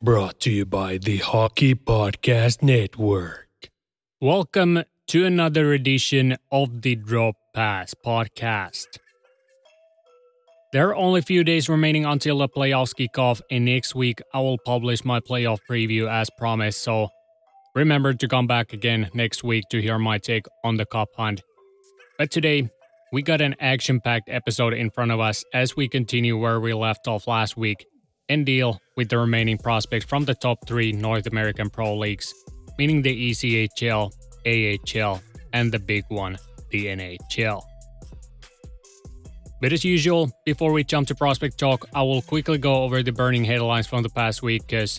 Brought to you by the Hockey Podcast Network. Welcome to another edition of the Drop Pass podcast. There are only a few days remaining until the playoffs kick off, and next week I will publish my playoff preview as promised. So remember to come back again next week to hear my take on the cup hunt. But today, we got an action packed episode in front of us as we continue where we left off last week and deal with the remaining prospects from the top three North American Pro Leagues, meaning the ECHL, AHL, and the big one, the NHL. But as usual, before we jump to prospect talk, I will quickly go over the burning headlines from the past week because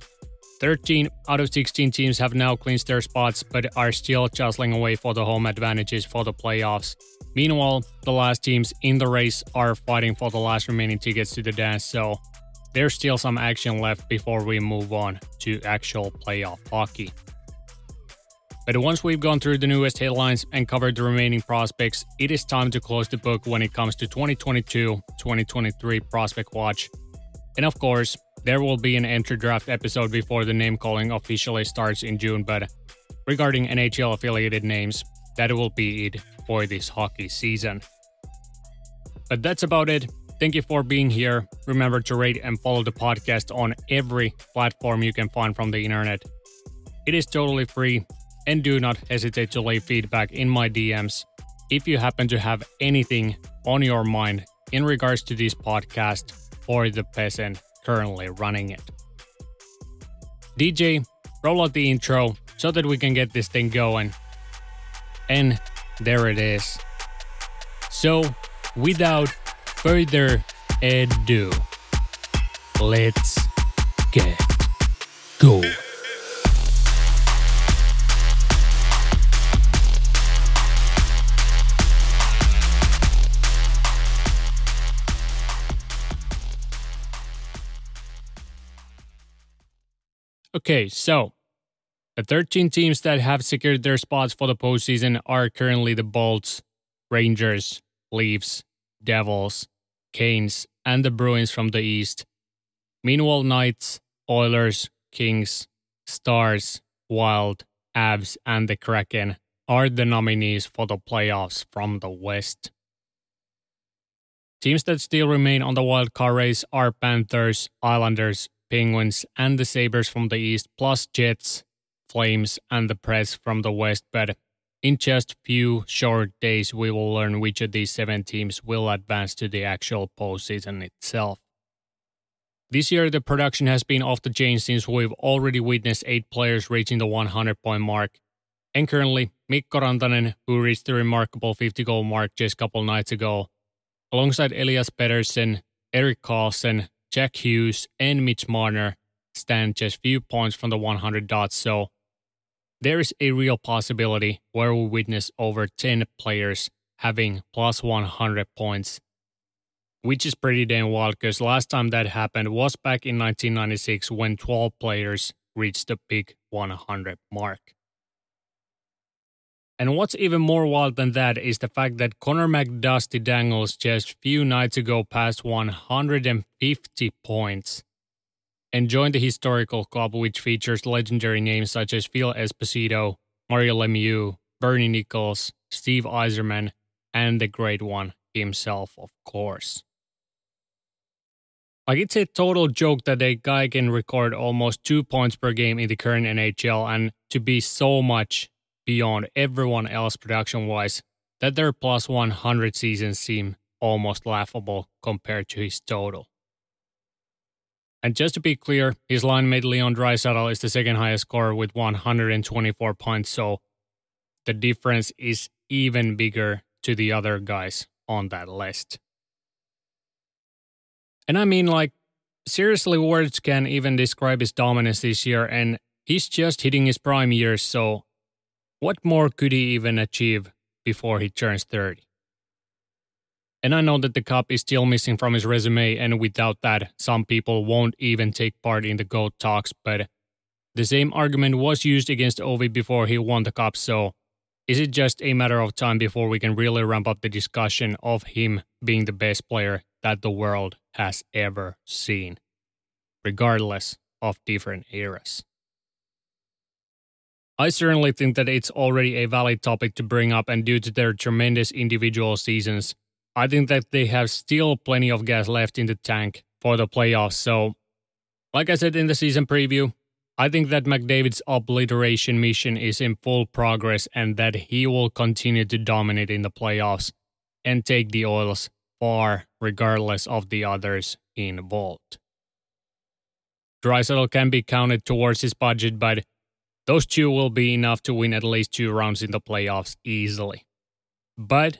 13 out of 16 teams have now clinched their spots but are still jostling away for the home advantages for the playoffs. Meanwhile, the last teams in the race are fighting for the last remaining tickets to the dance, so there's still some action left before we move on to actual playoff hockey. But once we've gone through the newest headlines and covered the remaining prospects, it is time to close the book when it comes to 2022 2023 Prospect Watch. And of course, there will be an entry draft episode before the name calling officially starts in June, but regarding NHL affiliated names, that will be it for this hockey season. But that's about it. Thank you for being here. Remember to rate and follow the podcast on every platform you can find from the internet. It is totally free, and do not hesitate to leave feedback in my DMs if you happen to have anything on your mind in regards to this podcast or the peasant currently running it. DJ, roll out the intro so that we can get this thing going. And there it is. So, without further ado, let's get going. Okay, so the 13 teams that have secured their spots for the postseason are currently the Bolts, Rangers, Leafs, Devils, Canes, and the Bruins from the East. Meanwhile, Knights, Oilers, Kings, Stars, Wild, Avs, and the Kraken are the nominees for the playoffs from the West. Teams that still remain on the wild card race are Panthers, Islanders, Penguins, and the Sabres from the East, plus Jets, Flames, and the Preds from the West. But in just few short days, we will learn which of these seven teams will advance to the actual postseason itself. This year, the production has been off the chain since we've already witnessed eight players reaching the 100 point mark. And currently, Mikko Rantanen, who reached the remarkable 50 goal mark just a couple nights ago, alongside Elias Pettersson, Erik Karlsson, Jack Hughes, and Mitch Marner, stand just few points from the 100 dots. So there is a real possibility where we witness over 10 players having plus 100 points, which is pretty damn wild because last time that happened was back in 1996 when 12 players reached the big 100 mark. And what's even more wild than that is the fact that Connor McDusty Dangles just few nights ago passed 150 points and joined the historical club which features legendary names such as Phil Esposito, Mario Lemieux, Bernie Nicholls, Steve Yzerman, and the great one himself, of course. Like it's a total joke that a guy can record almost two points per game in the current NHL and to be so much beyond everyone else production wise that their plus 100 seasons seem almost laughable compared to his total. And just to be clear, his line mate Leon Draisaitl is the second highest scorer with 124 points, so the difference is even bigger to the other guys on that list. And I mean, like, seriously, words can even describe his dominance this year, and he's just hitting his prime years, so what more could he even achieve before he turns 30? And I know that the cup is still missing from his resume, and without that, some people won't even take part in the GOAT talks, but the same argument was used against Ovi before he won the cup, so is it just a matter of time before we can really ramp up the discussion of him being the best player that the world has ever seen? Regardless, of different eras. I certainly think that it's already a valid topic to bring up, and due to their tremendous individual seasons, I think that they have still plenty of gas left in the tank for the playoffs. So, like I said in the season preview, I think that McDavid's obliteration mission is in full progress and that he will continue to dominate in the playoffs and take the Oils far regardless of the others involved. Draisaitl can be counted towards his budget, but those two will be enough to win at least two rounds in the playoffs easily. But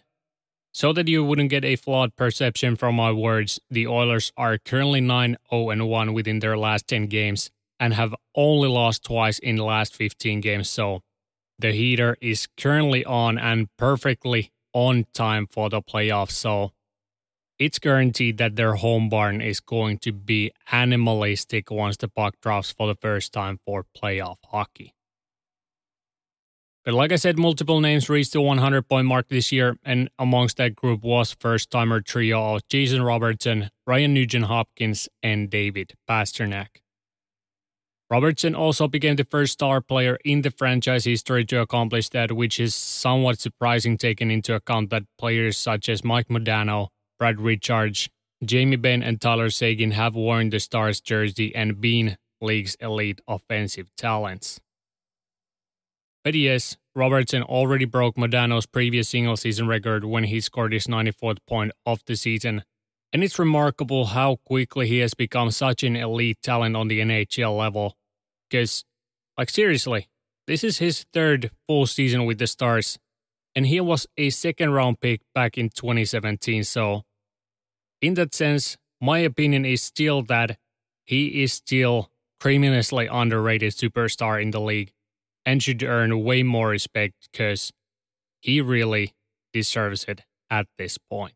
so that you wouldn't get a flawed perception from my words, the Oilers are currently 9 0 1 within their last 10 games and have only lost twice in the last 15 games. So the heater is currently on and perfectly on time for the playoffs. So it's guaranteed that their home barn is going to be animalistic once the puck drops for the first time for playoff hockey. But like I said, multiple names reached the 100 point mark this year, and amongst that group was first timer trio of Jason Robertson, Ryan Nugent Hopkins, and David Pastrnak. Robertson also became the first star player in the franchise history to accomplish that, which is somewhat surprising taking into account that players such as Mike Modano, Brad Richards, Jamie Benn, and Tyler Seguin have worn the Stars jersey and been league's elite offensive talents. But yes, Robertson already broke Modano's previous single season record when he scored his 94th point of the season and it's remarkable how quickly he has become such an elite talent on the NHL level. Because, like, seriously, this is his third full season with the Stars, and he was a second round pick back in 2017. So, in that sense, my opinion is still that he is still criminally underrated superstar in the league and should earn way more respect because he really deserves it at this point.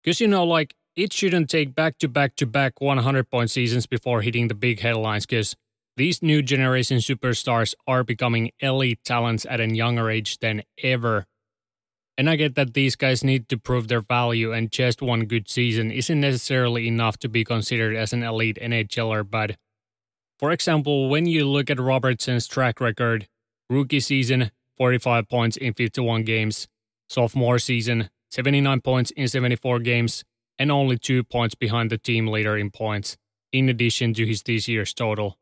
Because, you know, like, it shouldn't take back to back to back 100 point seasons before hitting the big headlines because these new generation superstars are becoming elite talents at a younger age than ever. And I get that these guys need to prove their value, and just one good season isn't necessarily enough to be considered as an elite NHLer. But for example, when you look at Robertson's track record, rookie season, 45 points in 51 games, sophomore season, 79 points in 74 games, and only two points behind the team leader in points, in addition to his this year's total.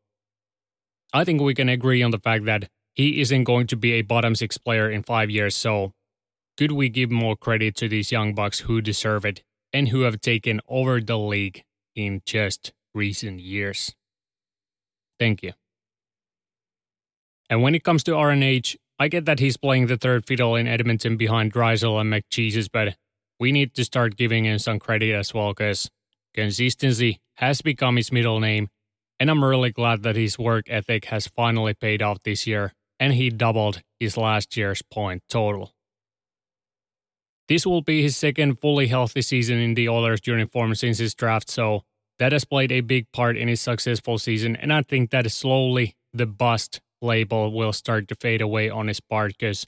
I think we can agree on the fact that he isn't going to be a bottom six player in five years, so could we give more credit to these young bucks who deserve it and who have taken over the league in just recent years? Thank you. And when it comes to RNH, I get that he's playing the third fiddle in Edmonton behind Draisaitl and McJesus, but we need to start giving him some credit as well because consistency has become his middle name, and I'm really glad that his work ethic has finally paid off this year and he doubled his last year's point total. This will be his second fully healthy season in the Oilers uniform since his draft, so that has played a big part in his successful season, and I think that slowly the bust label will start to fade away on his part because,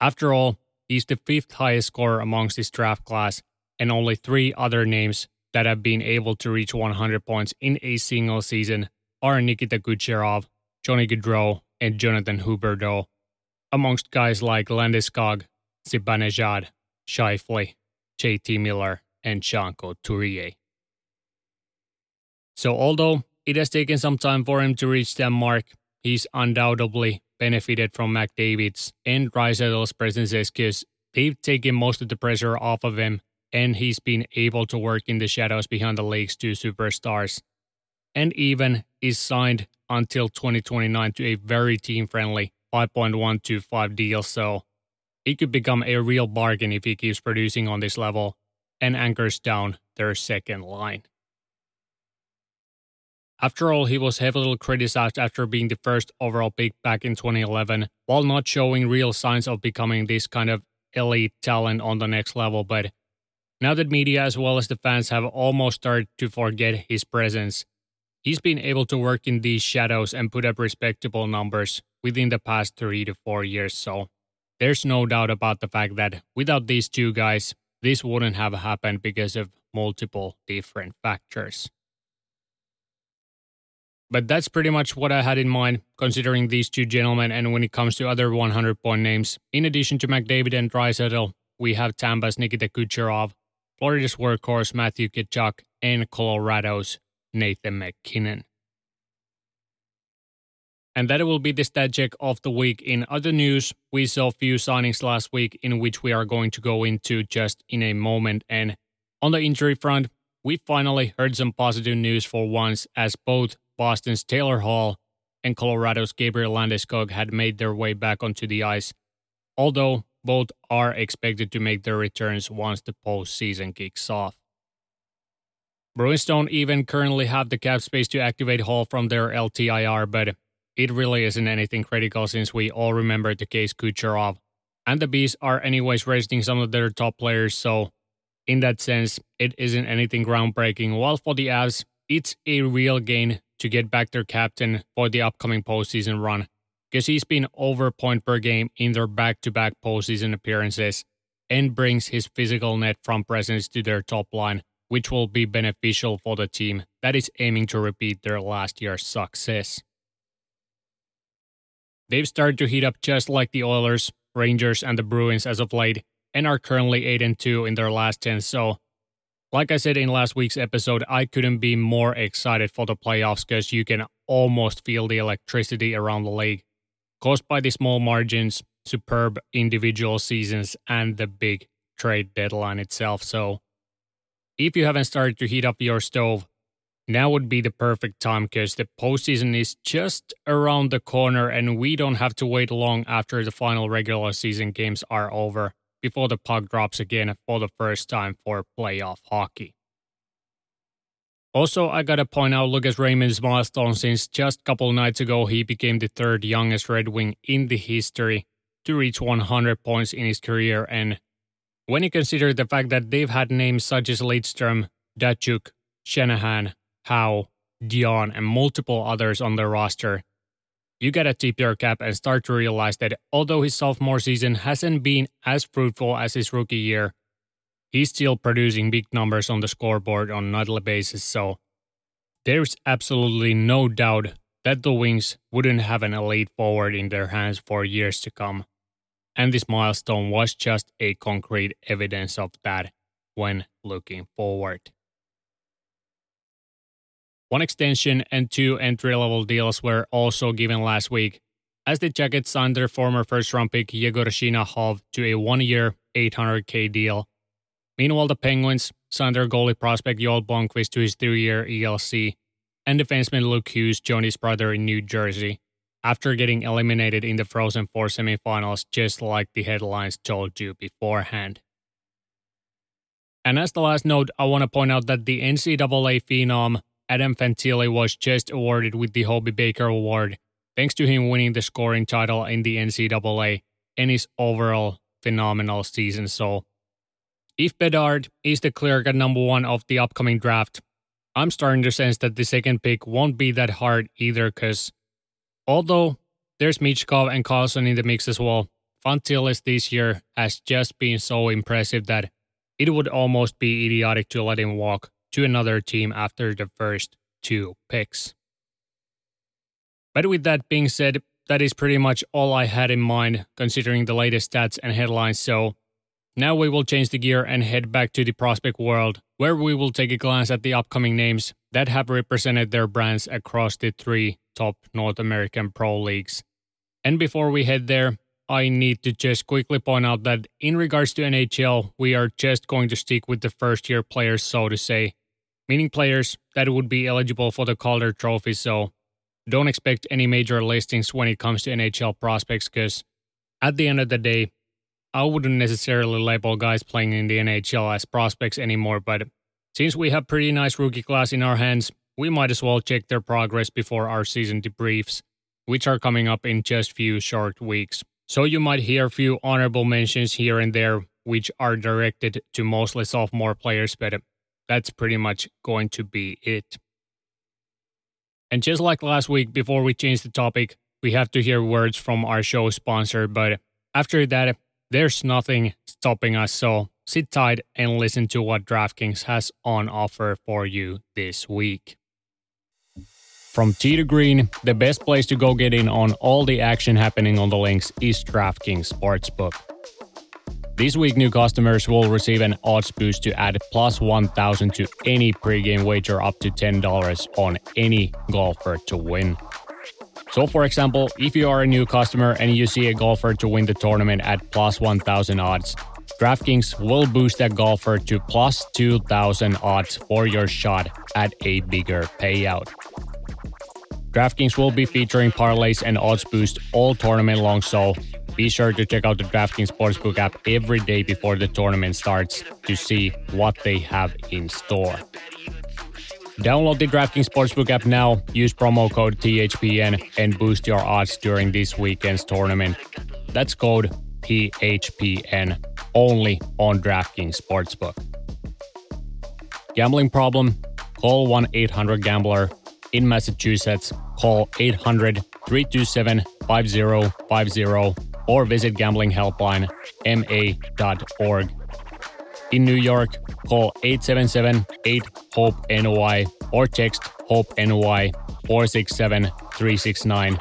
after all, he's the fifth highest scorer amongst his draft class, and only three other names that have been able to reach 100 points in a single season are Nikita Kucherov, Johnny Gaudreau, and Jonathan Huberdeau, amongst guys like Landeskog, Zibanejad, Scheifele, JT Miller, and Sean Couturier. So although it has taken some time for him to reach that mark, he's undoubtedly benefited from McDavid's and Draisaitl's presences because they've taken most of the pressure off of him and he's been able to work in the shadows behind the league's two superstars. And even is signed until 2029 to a very team friendly 5.125 deal, so he could become a real bargain if he keeps producing on this level and anchors down their second line. After all, he was heavily criticized after being the first overall pick back in 2011, while not showing real signs of becoming this kind of elite talent on the next level. But now that media as well as the fans have almost started to forget his presence, he's been able to work in these shadows and put up respectable numbers within the past three to four years. So there's no doubt about the fact that without these two guys, this wouldn't have happened because of multiple different factors. But that's pretty much what I had in mind, considering these two gentlemen. And when it comes to other 100 point names, in addition to McDavid and Draisaitl, we have Tampa's Nikita Kucherov, Florida's workhorse Matthew Tkachuk, and Colorado's Nathan MacKinnon. And that will be the stat check of the week. In other news, we saw a few signings last week in which we are going to go into just in a moment. And on the injury front, we finally heard some positive news for once as both Boston's Taylor Hall and Colorado's Gabriel Landeskog had made their way back onto the ice, although both are expected to make their returns once the postseason kicks off. Bruins don't even currently have the cap space to activate Hall from their LTIR, but it really isn't anything critical since we all remember the case Kucherov. And the B's are anyways resting some of their top players, so in that sense, it isn't anything groundbreaking. While for the Avs, it's a real gain to get back their captain for the upcoming postseason run, because he's been over point per game in their back to back postseason appearances and brings his physical net from presence to their top line, which will be beneficial for the team that is aiming to repeat their last year's success. They've started to heat up just like the Oilers, Rangers, and the Bruins as of late, and are currently 8 and 2 in their last 10. So, like I said in last week's episode, I couldn't be more excited for the playoffs because you can almost feel the electricity around the league caused by the small margins, superb individual seasons, and the big trade deadline itself. So, if you haven't started to heat up your stove, now would be the perfect time because the postseason is just around the corner and we don't have to wait long after the final regular season games are over before the puck drops again for the first time for playoff hockey. Also, I gotta point out Lucas Raymond's milestone since just a couple nights ago he became the third youngest Red Wing in the history to reach 100 points in his career. And when you consider the fact that they've had names such as Lidstrom, Datsyuk, Shanahan, Howe, Dionne, and multiple others on their roster, you gotta tip your cap and start to realize that although his sophomore season hasn't been as fruitful as his rookie year, he's still producing big numbers on the scoreboard on a nightly basis. So there's absolutely no doubt that the Wings wouldn't have an elite forward in their hands for years to come. And this milestone was just a concrete evidence of that when looking forward. One extension and two entry level deals were also given last week, as the Jackets signed their former first round pick Yegor Chinakhov to a one year, 800k deal. Meanwhile, the Penguins signed their goalie prospect Joel Blomqvist to his three year ELC, and defenseman Luke Hughes joined his brother in New Jersey after getting eliminated in the Frozen Four semifinals, just like the headlines told you beforehand. And as the last note, I want to point out that the NCAA phenom Adam Fantilli was just awarded with the Hobey Baker Award, thanks to him winning the scoring title in the NCAA and his overall phenomenal season. So, if Bedard is the clear cut number one of the upcoming draft, I'm starting to sense that the second pick won't be that hard either, because although there's Michkov and Carlsson in the mix as well, Fantillis this year has just been so impressive that it would almost be idiotic to let him walk to another team after the first two picks. But with that being said, that is pretty much all I had in mind considering the latest stats and headlines. So now we will change the gear and head back to the prospect world, where we will take a glance at the upcoming names that have represented their brands across the three top North American pro leagues. And before we head there, I need to just quickly point out that in regards to NHL, we are just going to stick with the first year players, so to say, meaning players that would be eligible for the Calder Trophy. So don't expect any major listings when it comes to NHL prospects because at the end of the day, I wouldn't necessarily label guys playing in the NHL as prospects anymore, but since we have pretty nice rookie class in our hands, we might as well check their progress before our season debriefs, which are coming up in just few short weeks. So you might hear a few honorable mentions here and there, which are directed to mostly sophomore players, but that's pretty much going to be it. And just like last week, before we change the topic, we have to hear words from our show sponsor. But after that, there's nothing stopping us. So sit tight and listen to what DraftKings has on offer for you this week. From tee to green, the best place to go get in on all the action happening on the links is DraftKings Sportsbook. This week, new customers will receive an odds boost to add plus 1000 to any pregame wager up to $10 on any golfer to win. So, for example, if you are a new customer and you see a golfer to win the tournament at plus 1000 odds, DraftKings will boost that golfer to plus 2000 odds for your shot at a bigger payout. DraftKings will be featuring parlays and odds boost all tournament long, so be sure to check out the DraftKings Sportsbook app every day before the tournament starts to see what they have in store. Download the DraftKings Sportsbook app now, use promo code THPN, and boost your odds during this weekend's tournament. That's code THPN only on DraftKings Sportsbook. Gambling problem? Call 1 800 Gambler in Massachusetts, call 800 327 5050 or visit gamblinghelpline.ma.org. In New York, call 877 8 HOPE NY or text HOPE NY 467 369.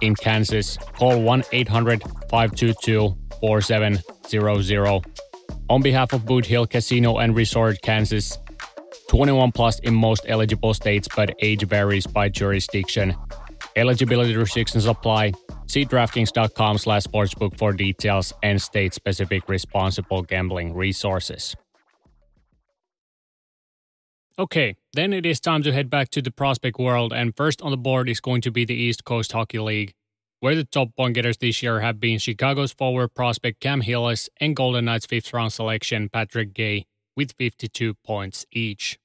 In Kansas, call 1 800 522 4700. On behalf of Boot Hill Casino and Resort, Kansas, 21 plus in most eligible states, but age varies by jurisdiction. Eligibility restrictions apply. See DraftKings.com slash sportsbook for details and state-specific responsible gambling resources. Okay, then it is time to head back to the prospect world, and first on the board is going to be the East Coast Hockey League, where the top point getters this year have been Chicago's forward prospect Cam Hillis and Golden Knights fifth round selection Patrick Guay with 52 points each.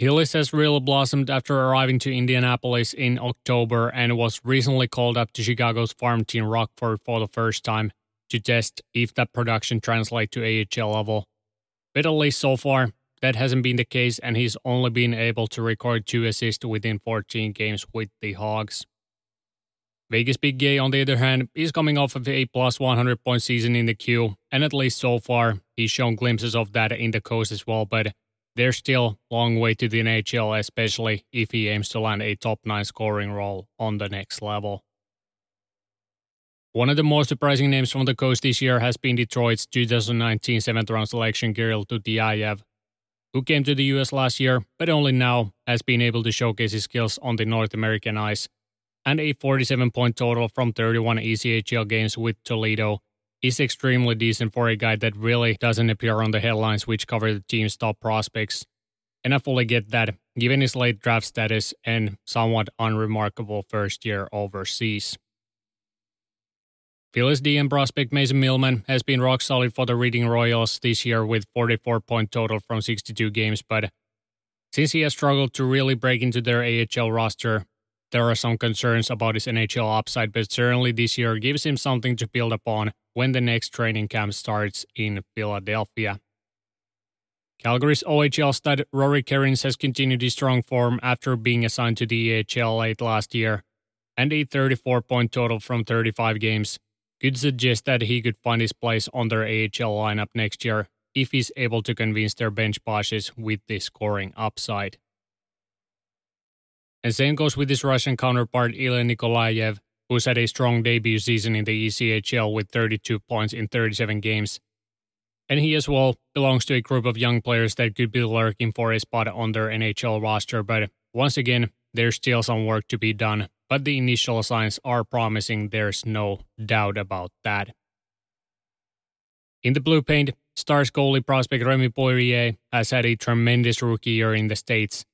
Has really blossomed after arriving to Indianapolis in October and was recently called up to Chicago's farm team Rockford for the first time to test if that production translates to AHL level. But at least so far, that hasn't been the case, and he's only been able to record two assists within 14 games with the Hogs. Vegas Big Guay, on the other hand, is coming off of a plus 100 point season in the queue, and at least so far, he's shown glimpses of that in the coast as well, but there's still long way to the NHL, especially if he aims to land a top 9 scoring role on the next level. One of the most surprising names from the coast this year has been Detroit's 2019 7th round selection Kirill Tyutyayev, who came to the US last year, but only now has been able to showcase his skills on the North American ice, and a 47 point total from 31 ECHL games with Toledo is extremely decent for a guy that really doesn't appear on the headlines which cover the team's top prospects. And I fully get that, given his late draft status and somewhat unremarkable first year overseas. Philly's DM prospect Mason Millman has been rock solid for the Reading Royals this year with 44 point total from 62 games, but since he has struggled to really break into their AHL roster, there are some concerns about his NHL upside, but certainly this year gives him something to build upon when the next training camp starts in Philadelphia. Calgary's OHL stud Rory Kerins has continued his strong form after being assigned to the EHL late last year, and a 34 point total from 35 games could suggest that he could find his place on their AHL lineup next year if he's able to convince their bench bosses with the scoring upside. And same goes with his Russian counterpart Ilya Nikolaev, who's had a strong debut season in the ECHL with 32 points in 37 games. And he as well belongs to a group of young players that could be lurking for a spot on their NHL roster, but once again, there's still some work to be done, but the initial signs are promising, there's no doubt about that. In the blue paint, Stars goalie prospect Remy Poirier has had a tremendous rookie year in the States,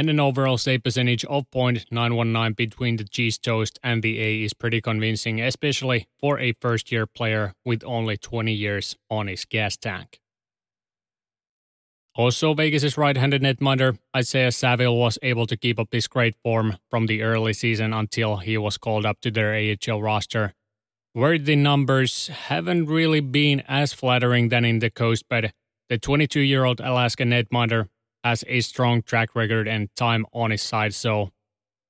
and an overall save percentage of .919 between the cheese toast and the A is pretty convincing, especially for a first year player with only 20 years on his gas tank. Also, Vegas' right-handed netminder Isaiah Saville was able to keep up this great form from the early season until he was called up to their AHL roster, where the numbers haven't really been as flattering than in the coast, but the 22-year-old Alaska netminder has a strong track record and time on his side, so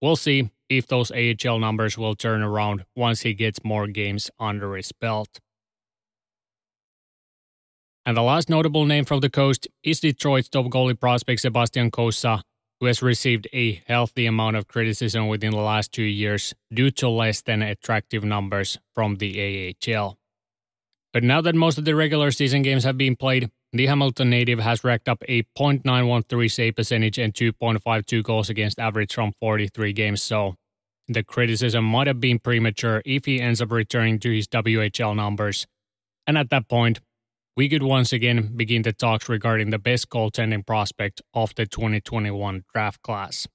we'll see if those AHL numbers will turn around once he gets more games under his belt. And the last notable name from the coast is Detroit's top goalie prospect Sebastian Cossa, who has received a healthy amount of criticism within the last two years due to less than attractive numbers from the AHL. But now that most of the regular season games have been played, the Hamilton native has racked up a .913 save percentage and 2.52 goals against average from 43 games, so the criticism might have been premature if he ends up returning to his WHL numbers. And at that point, we could once again begin the talks regarding the best goaltending prospect of the 2021 draft class.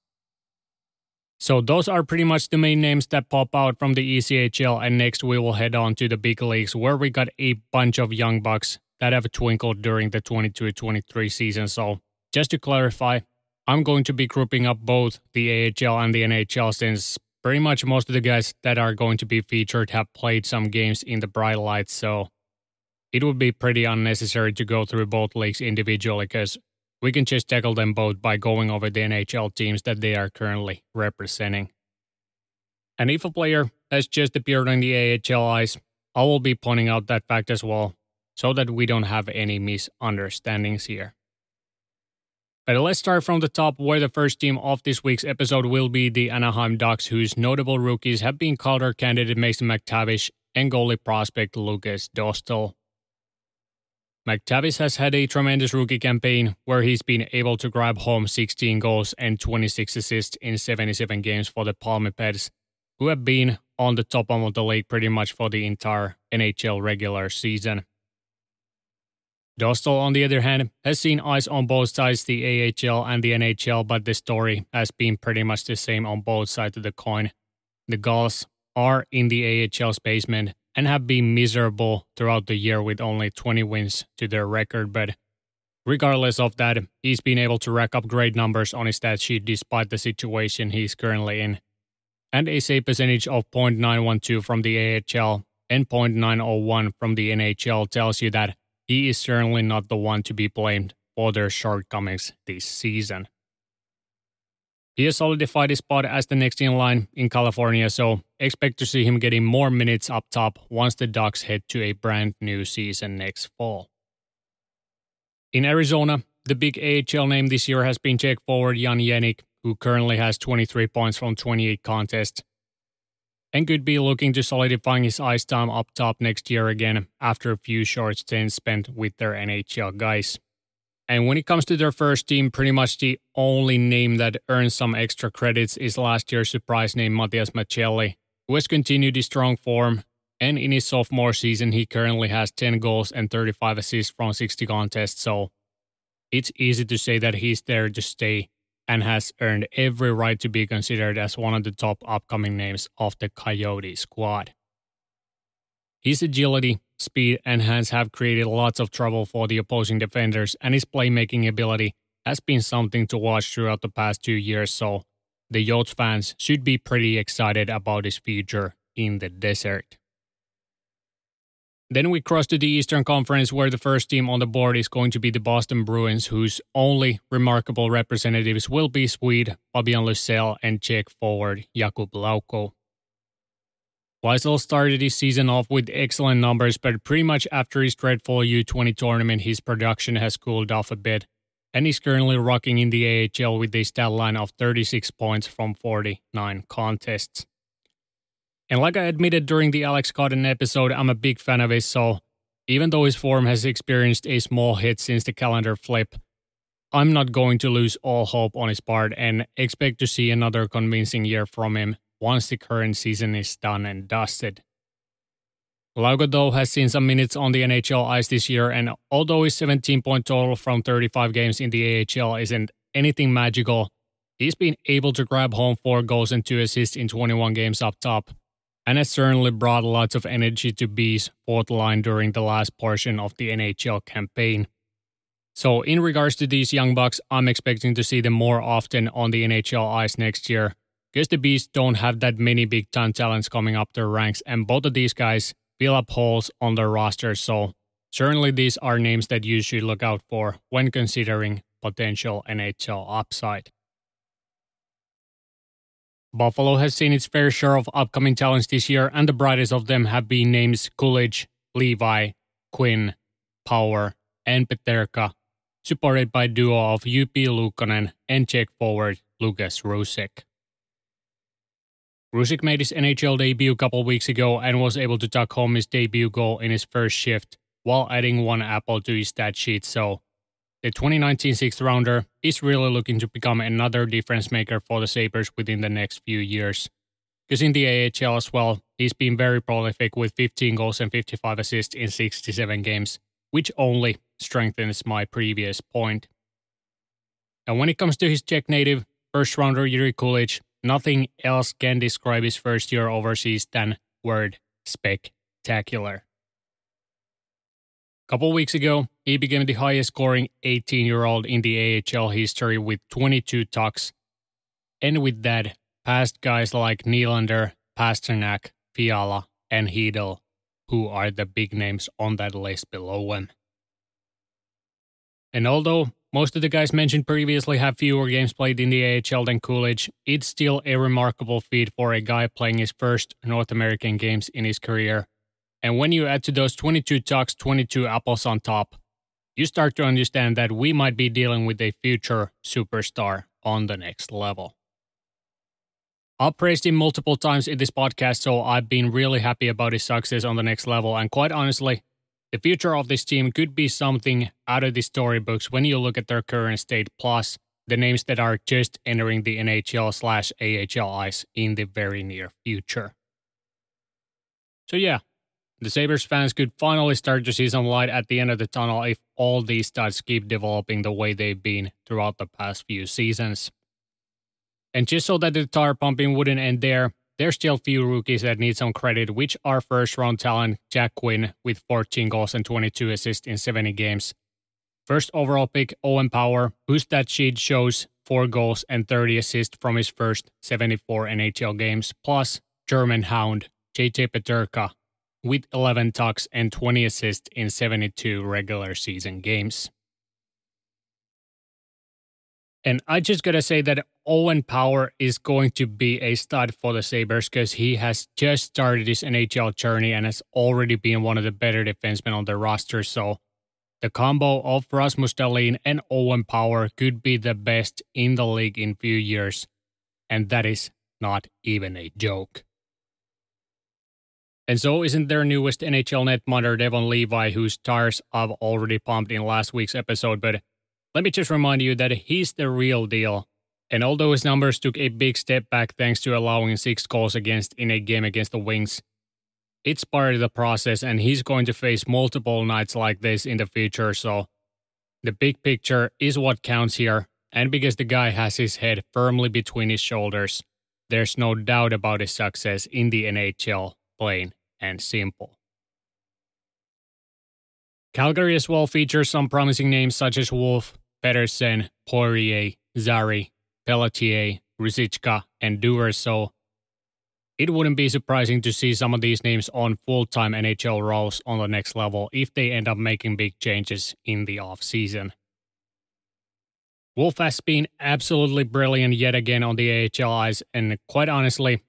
So those are pretty much the main names that pop out from the ECHL and next we will head on to the big leagues where we got a bunch of young bucks that have twinkled during the 22-23 season. So just to clarify, I'm going to be grouping up both the AHL and the NHL since pretty much most of the guys that are going to be featured have played some games in the bright lights. So it would be pretty unnecessary to go through both leagues individually because we can just tackle them both by going over the NHL teams that they are currently representing. And if a player has just appeared on the AHL ice, I will be pointing out that fact as well, so that we don't have any misunderstandings here. But let's start from the top, where the first team of this week's episode will be the Anaheim Ducks, whose notable rookies have been Calder candidate Mason McTavish and goalie prospect Lukas Dostal. McTavish has had a tremendous rookie campaign where he's been able to grab home 16 goals and 26 assists in 77 games for the Palmipeds, who have been on the top of the league pretty much for the entire NHL regular season. Dostal, on the other hand, has seen ice on both sides, the AHL and the NHL, but the story has been pretty much the same on both sides of the coin. The Gulls are in the AHL's basement and have been miserable throughout the year with only 20 wins to their record. But regardless of that, he's been able to rack up great numbers on his stat sheet despite the situation he's currently in. And a save percentage of .912 from the AHL and .901 from the NHL tells you that he is certainly not the one to be blamed for their shortcomings this season. He has solidified his spot as the next in line in California, so expect to see him getting more minutes up top once the Ducks head to a brand new season next fall. In Arizona, the big AHL name this year has been Czech forward Jan Jenik, who currently has 23 points from 28 contests, and could be looking to solidifying his ice time up top next year again after a few short stints spent with their NHL guys. And when it comes to their first team, pretty much the only name that earns some extra credits is last year's surprise name Matias Maccelli, who has continued his strong form. And in his sophomore season, he currently has 10 goals and 35 assists from 60 contests. So it's easy to say that he's there to stay and has earned every right to be considered as one of the top upcoming names of the Coyote squad. His agility, speed, and hands have created lots of trouble for the opposing defenders, and his playmaking ability has been something to watch throughout the past two years, so the Yotes fans should be pretty excited about his future in the desert. Then we cross to the Eastern Conference, where the first team on the board is going to be the Boston Bruins, whose only remarkable representatives will be Swede Fabian Lysell and Czech forward Jakub Lauko. Lysell started his season off with excellent numbers, but pretty much after his dreadful U20 tournament, his production has cooled off a bit, and he's currently rocking in the AHL with a stat line of 36 points from 49 contests. And like I admitted during the Alex Cotton episode, I'm a big fan of his, so even though his form has experienced a small hit since the calendar flip, I'm not going to lose all hope on his part and expect to see another convincing year from him once the current season is done and dusted. Lauko, though, has seen some minutes on the NHL ice this year, and although his 17 point total from 35 games in the AHL isn't anything magical, he's been able to grab home four goals and two assists in 21 games up top, and has certainly brought lots of energy to B's fourth line during the last portion of the NHL campaign. So, in regards to these young bucks, I'm expecting to see them more often on the NHL ice next year because the Beast don't have that many big time talents coming up their ranks, and both of these guys fill up holes on their roster, so certainly these are names that you should look out for when considering potential NHL upside. Buffalo has seen its fair share of upcoming talents this year, and the brightest of them have been names Kulich, Levi, Quinn, Power, and Peterka, supported by duo of Jypi Luukkonen and Czech forward Lukas Rousek. Rousek made his NHL debut a couple weeks ago and was able to tuck home his debut goal in his first shift while adding one apple to his stat sheet, so the 2019 sixth rounder is really looking to become another difference maker for the Sabres within the next few years. Because in the AHL as well, he's been very prolific with 15 goals and 55 assists in 67 games, which only strengthens my previous point. And when it comes to his Czech native, first rounder Jiri Kulich, nothing else can describe his first year overseas than word spectacular. A couple weeks ago, he became the highest scoring 18 year old in the AHL history with 22 tucks. And with that, passed guys like Nylander, Pastrnak, Fiala, and Chytil, who are the big names on that list below him. And although most of the guys mentioned previously have fewer games played in the AHL than Kulich, it's still a remarkable feat for a guy playing his first North American games in his career. And when you add to those 22 tucks, 22 apples on top, you start to understand that we might be dealing with a future superstar on the next level. I've praised him multiple times in this podcast, so I've been really happy about his success on the next level. And quite honestly, the future of this team could be something out of the storybooks when you look at their current state, plus the names that are just entering the NHL slash AHL ice in the very near future. So, yeah, the Sabres fans could finally start to see some light at the end of the tunnel if all these stats keep developing the way they've been throughout the past few seasons. And just so that the tire pumping wouldn't end there, there's still few rookies that need some credit, which are first round talent Jack Quinn with 14 goals and 22 assists in 70 games. First overall pick Owen Power, whose stat sheet shows 4 goals and 30 assists from his first 74 NHL games, plus German Hound JJ Peterka with 11 tucks and 20 assists in 72 regular season games. And I just gotta say that Owen Power is going to be a stud for the Sabres because he has just started his NHL journey and has already been one of the better defensemen on the roster. So the combo of Rasmus Dahlin and Owen Power could be the best in the league in few years. And that is not even a joke. And so isn't their newest NHL netminder Devon Levi, whose tires I've already pumped in last week's episode, but let me just remind you that he's the real deal. And although his numbers took a big step back thanks to allowing six goals against in a game against the Wings, it's part of the process and he's going to face multiple nights like this in the future. So the big picture is what counts here. And because the guy has his head firmly between his shoulders, there's no doubt about his success in the NHL, plain and simple. Calgary as well features some promising names such as Wolf, Pettersen, Poirier, Zary, Pelletier, Ruzicka, and Dewar, so it wouldn't be surprising to see some of these names on full-time NHL roles on the next level if they end up making big changes in the off-season. Wolf has been absolutely brilliant yet again on the AHL ice, and quite honestly,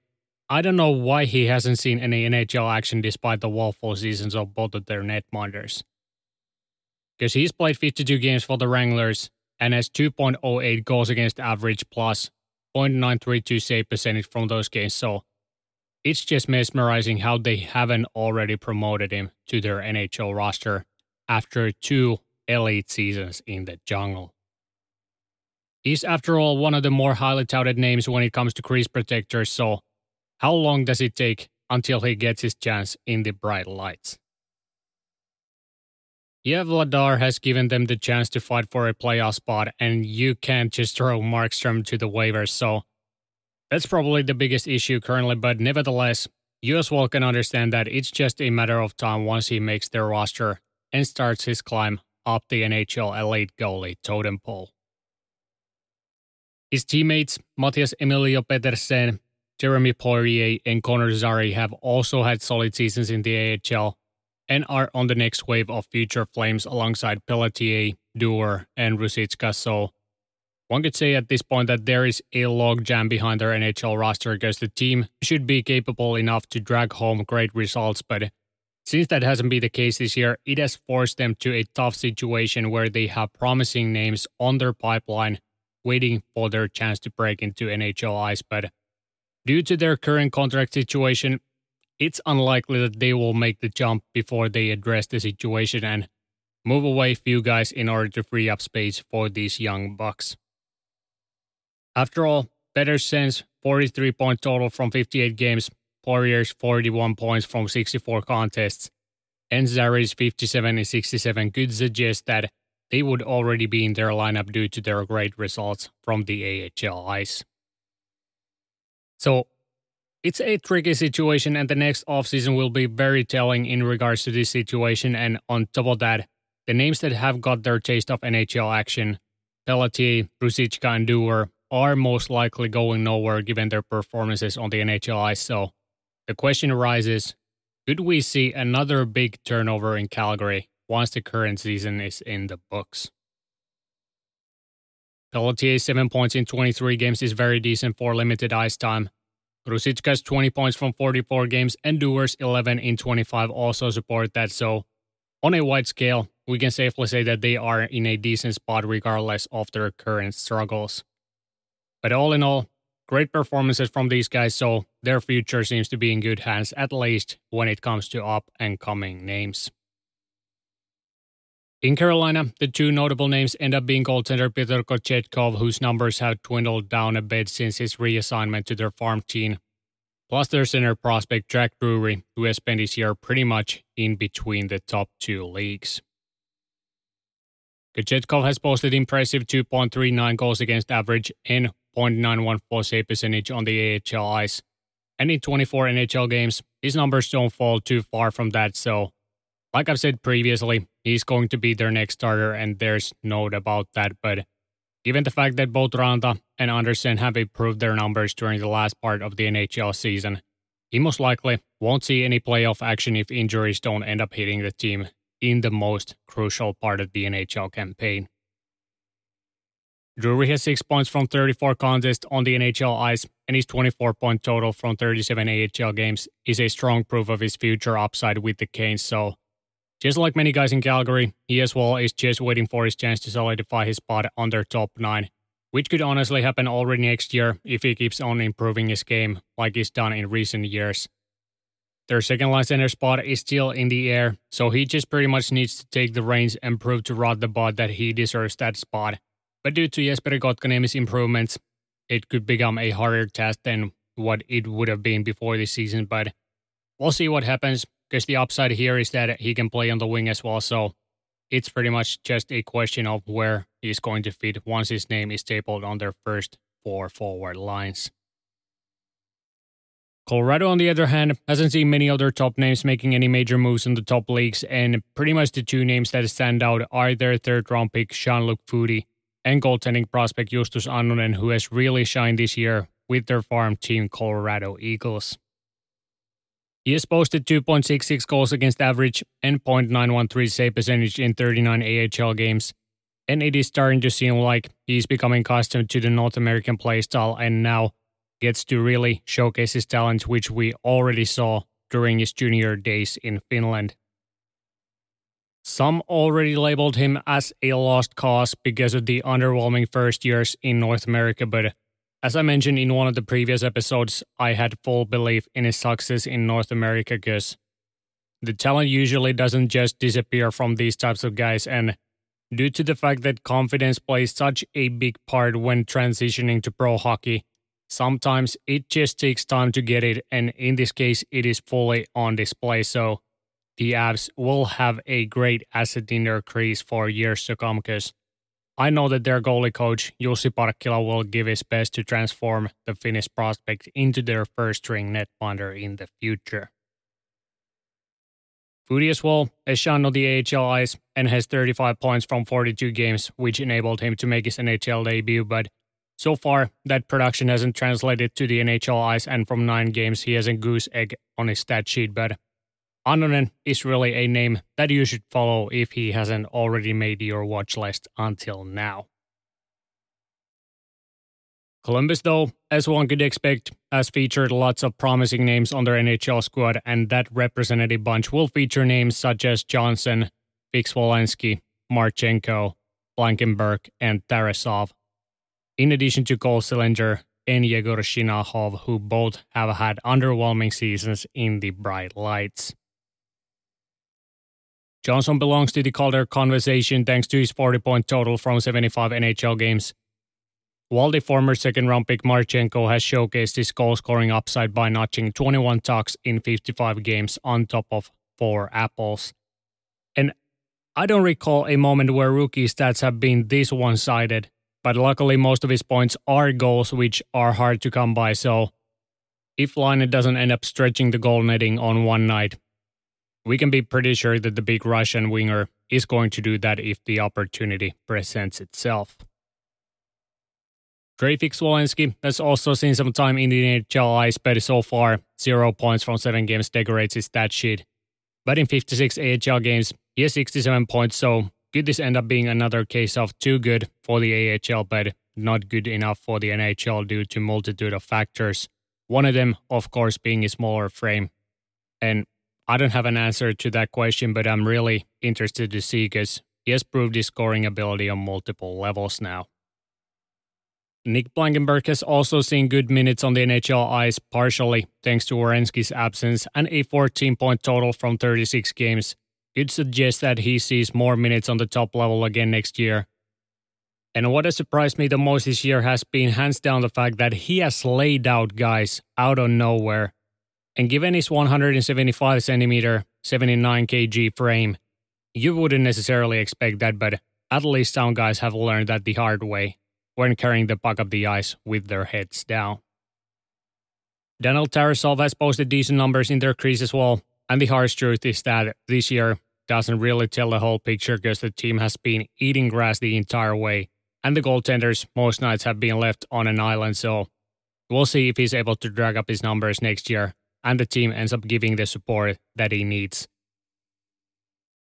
I don't know why he hasn't seen any NHL action despite the woeful seasons of both of their netminders because he's played 52 games for the Wranglers and has 2.08 goals against average plus 0.932 save percentage from those games. So it's just mesmerizing how they haven't already promoted him to their NHL roster after two elite seasons in the jungle. He's, after all, one of the more highly touted names when it comes to crease protectors, so how long does it take until he gets his chance in the bright lights? Yeah, Vladar has given them the chance to fight for a playoff spot, and you can't just throw Markstrom to the waivers. So that's probably the biggest issue currently. But nevertheless, you as well can understand that it's just a matter of time once he makes their roster and starts his climb up the NHL elite goalie totem pole. His teammates, Matthias Emilio Pettersson, Jeremy Poirier, and Connor Zary have also had solid seasons in the AHL and are on the next wave of future flames alongside Pelletier, Dewar, and Ruzicka. So one could say at this point that there is a logjam behind their NHL roster because the team should be capable enough to drag home great results, but Since that hasn't been the case this year, it has forced them to a tough situation where they have promising names on their pipeline waiting for their chance to break into NHL ice. But due to their current contract situation, it's unlikely that they will make the jump before they address the situation and move away a few guys in order to free up space for these young bucks. After all, Pedersen's 43 point total from 58 games Warriors 41 points from 64 contests, and Zary's 57 and 67 could suggest that they would already be in their lineup due to their great results from the AHL ice. So it's a tricky situation, and the next offseason will be very telling in regards to this situation. And on top of that, the names that have got their taste of NHL action, Pelletier, Ruzicka, and Dewar, are most likely going nowhere given their performances on the NHL ice. So the question arises could we see another big turnover in Calgary once the current season is in the books? Pelletier's 7 points in 23 games is very decent for limited ice time. Ruzicka's 20 points from 44 games and Dewar's 11 in 25 also support that. So, on a wide scale, we can safely say that they are in a decent spot regardless of their current struggles. But all in all, Great performances from these guys, so their future seems to be in good hands, at least when it comes to up and coming names. In Carolina, the two notable names end up being goaltender Peter Kochetkov, whose numbers have dwindled down a bit since his reassignment to their farm team. Plus their center prospect Jack Drury, who has spent his year pretty much in between the top two leagues. Kochetkov has posted impressive 2.39 goals against average and .914 save percentage on the AHL ice. And in 24 NHL games, his numbers don't fall too far from that. So, like I've said previously, he's going to be their next starter, and there's no doubt about that. But given the fact that both Raanta and Andersen have improved their numbers during the last part of the NHL season, he most likely won't see any playoff action if injuries don't end up hitting the team in the most crucial part of the NHL campaign. Drury has 6 points from 34 contests on the NHL ice, and his 24 point total from 37 AHL games is a strong proof of his future upside with the Canes. So, just like many guys in Calgary, he as well is just waiting for his chance to solidify his spot on their top 9, which could honestly happen already next year if he keeps on improving his game like he's done in recent years. Their second line center spot is still in the air, so he just pretty much needs to take the reins and prove to Rod the Bod that he deserves that spot. But due to Jesperi Kotkaniemi's improvements, it could become a harder task than what it would have been before this season. But we'll see what happens because the upside here is that he can play on the wing as well. So it's pretty much just a question of where he's going to fit once his name is stapled on their first four forward lines. Colorado, on the other hand, hasn't seen many other top names making any major moves in the top leagues, and pretty much the two names that stand out are their third round pick, Jean-Luc Foudy, and goaltending prospect Justus Annunen, who has really shined this year with their farm team Colorado Eagles. He has posted 2.66 goals against average and .913 save percentage in 39 AHL games, and it is starting to seem like he's becoming accustomed to the North American playstyle and now gets to really showcase his talent, which we already saw during his junior days in Finland. Some already labeled him as a lost cause because of the underwhelming first years in North America, but as I mentioned in one of the previous episodes, I had full belief in his success in North America because the talent usually doesn't just disappear from these types of guys, and due to the fact that confidence plays such a big part when transitioning to pro hockey, sometimes it just takes time to get it, and in this case, it is fully on display. So, the Avs will have a great asset in their crease for years to come because I know that their goalie coach Jussi Parkkila will give his best to transform the Finnish prospect into their first string netminder in the future. Foudy as well has shone on the AHL ice and has 35 points from 42 games, which enabled him to make his NHL debut. But so far, that production hasn't translated to the NHL ice, and from nine games, he has a goose egg on his stat sheet. But Annunen is really a name that you should follow if he hasn't already made your watch list until now. Columbus, though, as one could expect, has featured lots of promising names on their NHL squad, and that representative bunch will feature names such as Johnson, Fix-Wolansky, Marchenko, Blankenburg, and Tarasov, in addition to Cole and Yegor Chinakhov, who both have had underwhelming seasons in the bright lights. Johnson belongs to the Calder conversation thanks to his 40 point total from 75 NHL games. While the former second round pick Marchenko has showcased his goal scoring upside by notching 21 tucks in 55 games on top of four apples. And I don't recall a moment where rookie stats have been this one sided, but luckily most of his points are goals which are hard to come by. So if Laine doesn't end up stretching the goal netting on one night, we can be pretty sure that the big Russian winger is going to do that if the opportunity presents itself. Trey Fix-Wolansky has also seen some time in the NHL ice, but so far, zero points from seven games decorates his stat sheet. But in 56 AHL games, he has 67 points, so could this end up being another case of too good for the AHL, but not good enough for the NHL due to multitude of factors. One of them, of course, being his smaller frame. And I don't have an answer to that question, but I'm really interested to see because he has proved his scoring ability on multiple levels now. Nick Blankenburg has also seen good minutes on the NHL ice, partially thanks to Werenski's absence and a 14 point total from 36 games. Could suggest that he sees more minutes on the top level again next year. And what has surprised me the most this year has been hands down the fact that he has laid out guys out of nowhere and given his 175 centimeter, 79 kg frame, you wouldn't necessarily expect that, but at least some guys have learned that the hard way when carrying the puck up the ice with their heads down. Daniel Tarasov has posted decent numbers in their crease as well, and the harsh truth is that this year doesn't really tell the whole picture because the team has been eating grass the entire way, and the goaltenders most nights have been left on an island, so we'll see if he's able to drag up his numbers next year and the team ends up giving the support that he needs.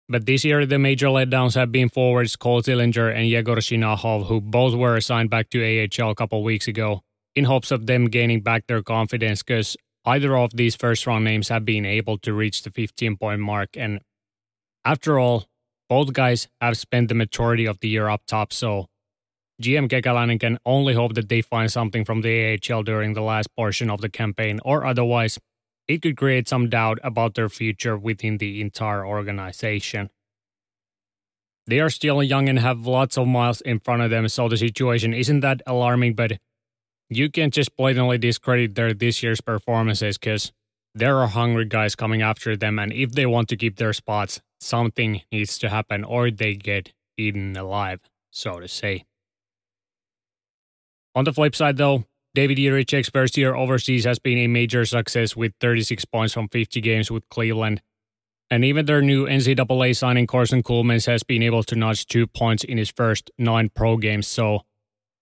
But this year, the major letdowns have been forwards Cole Sillinger and Yegor Chinakhov, who both were assigned back to AHL a couple weeks ago, in hopes of them gaining back their confidence, because either of these first round names have been able to reach the 15 point mark. And after all, both guys have spent the majority of the year up top, so GM Kekäläinen can only hope that they find something from the AHL during the last portion of the campaign, or otherwise, it could create some doubt about their future within the entire organization. They are still young and have lots of miles in front of them, so the situation isn't that alarming, but you can't just blatantly discredit their this year's performances because there are hungry guys coming after them, and if they want to keep their spots, something needs to happen or they get eaten alive, so to say. On the flip side, though, David Jiricek's first year overseas has been a major success with 36 points from 50 games with Cleveland. And even their new NCAA signing Corson Ceulemans has been able to notch two points in his first nine pro games, so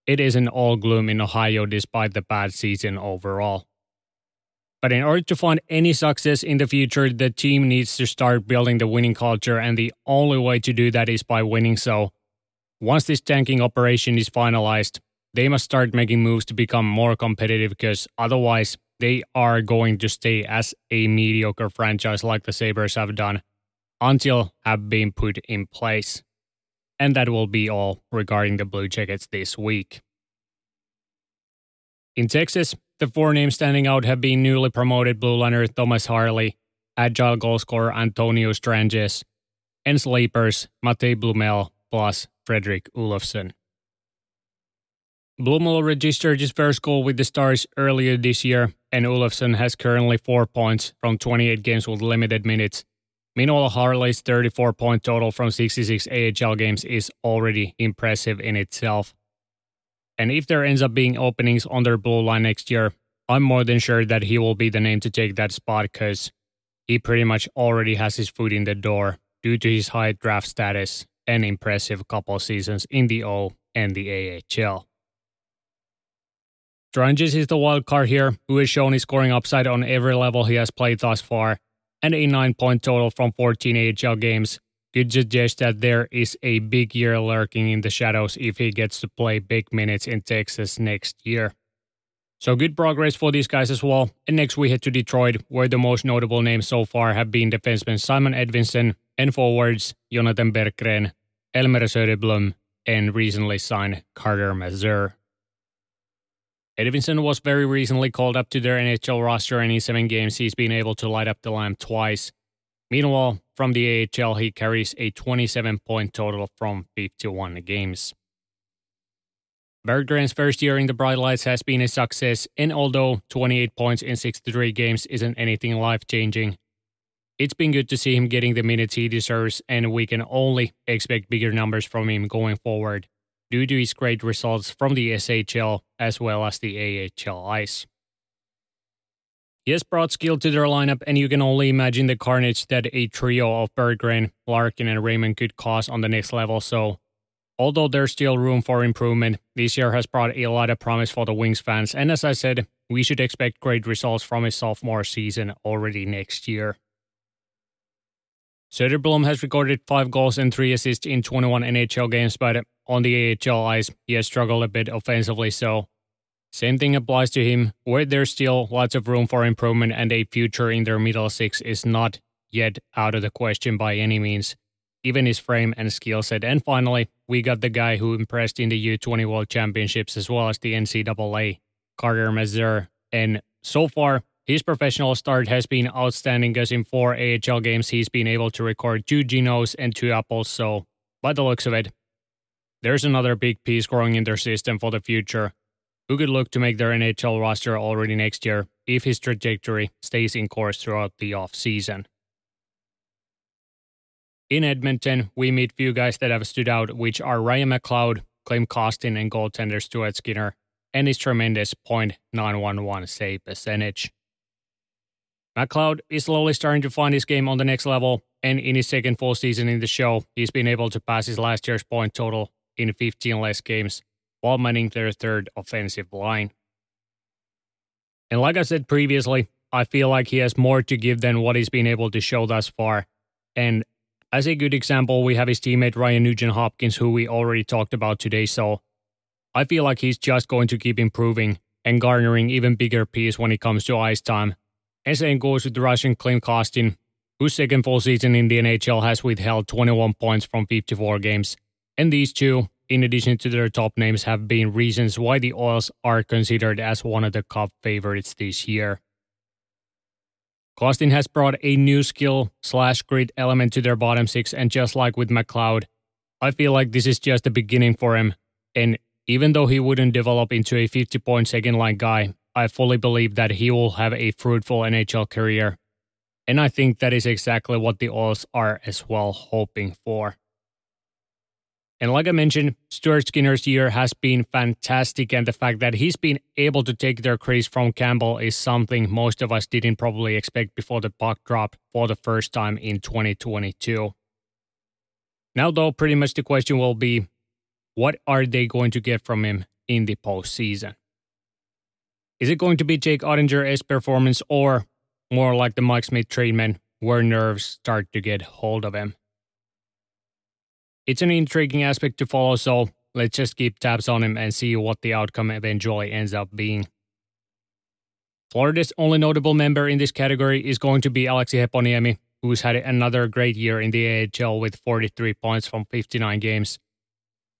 it isn't all gloom in Ohio despite the bad season overall. But in order to find any success in the future, the team needs to start building the winning culture, and the only way to do that is by winning. So, once this tanking operation is finalized, they must start making moves to become more competitive because otherwise they are going to stay as a mediocre franchise like the Sabres have done until have been put in place. And that will be all regarding the Blue Jackets this week. In Texas, the four names standing out have been newly promoted blue liner Thomas Harley, agile goal scorer Antonio Stranges, and sleepers Matej Blumel plus Fredrik Olofsson. Blumel registered his first goal with the Stars earlier this year, and Olofsson has currently 4 points from 28 games with limited minutes. Meanwhile, Harley's 34 point total from 66 AHL games is already impressive in itself. And if there ends up being openings on their blue line next year, I'm more than sure that he will be the name to take that spot because he pretty much already has his foot in the door due to his high draft status and impressive couple seasons in the O and the AHL. Stranges is the wild card here, who has shown his scoring upside on every level he has played thus far, and a 9 point total from 14 AHL games could suggest that there is a big year lurking in the shadows if he gets to play big minutes in Texas next year. So good progress for these guys as well. And next we head to Detroit, where the most notable names so far have been defenseman Simon Edvinsson and forwards Jonathan Berggren, Elmer Söderblom, and recently signed Carter Mazur. Edvinsson was very recently called up to their NHL roster, and in seven games, he's been able to light up the lamp twice. Meanwhile, from the AHL, he carries a 27 point total from 51 games. Berggren's first year in the Bright Lights has been a success, and although 28 points in 63 games isn't anything life changing, it's been good to see him getting the minutes he deserves, and we can only expect bigger numbers from him going forward due to his great results from the SHL as well as the AHL ice. He has brought skill to their lineup, and you can only imagine the carnage that a trio of Berggren, Larkin, and Raymond could cause on the next level. So Although there's still room for improvement, this year has brought a lot of promise for the Wings fans, and as I said, we should expect great results from his sophomore season already next year. Söderblom has recorded 5 goals and 3 assists in 21 NHL games, but on the AHL ice, he has struggled a bit offensively, so same thing applies to him, where there's still lots of room for improvement and a future in their middle six is not yet out of the question by any means given his frame and skill set. And finally, we got the guy who impressed in the U20 World Championships as well as the NCAA, Carter Mazur. And so far, his professional start has been outstanding because in four AHL games, he's been able to record two Genos and two Apples. So, by the looks of it, there's another big piece growing in their system for the future who could look to make their NHL roster already next year if his trajectory stays in course throughout the offseason. In Edmonton, we meet few guys that have stood out, which are Ryan McLeod, Klim Kostin, and goaltender Stuart Skinner, and his tremendous .911 save percentage. McLeod is slowly starting to find his game on the next level, and in his second full season in the show, he's been able to pass his last year's point total in 15 less games, while manning their third offensive line. And like I said previously, I feel like he has more to give than what he's been able to show thus far, and as a good example, we have his teammate Ryan Nugent Hopkins, who we already talked about today. So I feel like he's just going to keep improving and garnering even bigger piece when it comes to ice time. And same goes with the Russian Klim Kostin, whose second full season in the NHL has withheld 21 points from 54 games. And these two, in addition to their top names, have been reasons why the Oils are considered as one of the cup favorites this year. Kostin has brought a new skill slash grit element to their bottom six, and just like with McLeod, I feel like this is just the beginning for him. And even though he wouldn't develop into a 50 point second line guy, I fully believe that he will have a fruitful NHL career. And I think that is exactly what the Oils are as well hoping for. And like I mentioned, Stuart Skinner's year has been fantastic, and the fact that he's been able to take their crease from Campbell is something most of us didn't probably expect before the puck drop for the first time in 2022. Now, though, pretty much the question will be what are they going to get from him in the postseason? Is it going to be Jake Oettinger performance or more like the Mike Smith treatment where nerves start to get hold of him? It's an intriguing aspect to follow, so let's just keep tabs on him and see what the outcome eventually ends up being. Florida's only notable member in this category is going to be Aleksi Heponiemi, who's had another great year in the AHL with 43 points from 59 games.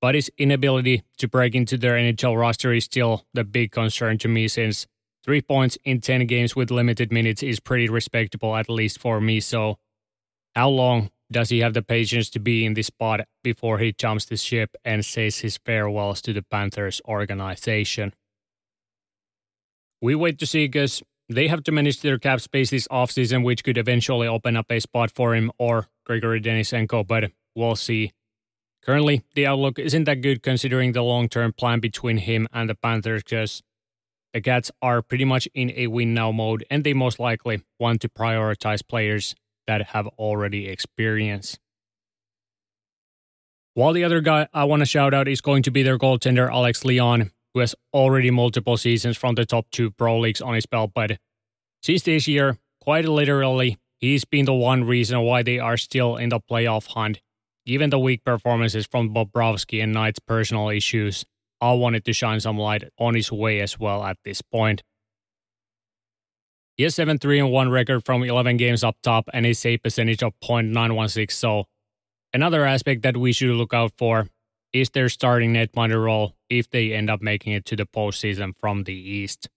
But his inability to break into their NHL roster is still the big concern to me since 3 points in 10 games with limited minutes is pretty respectable, at least for me. So, how long does he have the patience to be in this spot before he jumps the ship and says his farewells to the Panthers organization? We wait to see because they have to manage their cap space this offseason, which could eventually open up a spot for him or Gregory Denisenko, but we'll see. Currently, the outlook isn't that good considering the long term plan between him and the Panthers because the Cats are pretty much in a win now mode and they most likely want to prioritize players that have already experienced. While the other guy I want to shout out is going to be their goaltender Alex Lyon, who has already multiple seasons from the top two pro leagues on his belt, but since this year, quite literally, he's been the one reason why they are still in the playoff hunt. Given the weak performances from Bobrovsky and Knight's personal issues, I wanted to shine some light on his way as well at this point. He has 7 3 1 record from 11 games up top and a save percentage of .916. So, another aspect that we should look out for is their starting netminder role if they end up making it to the postseason from the East.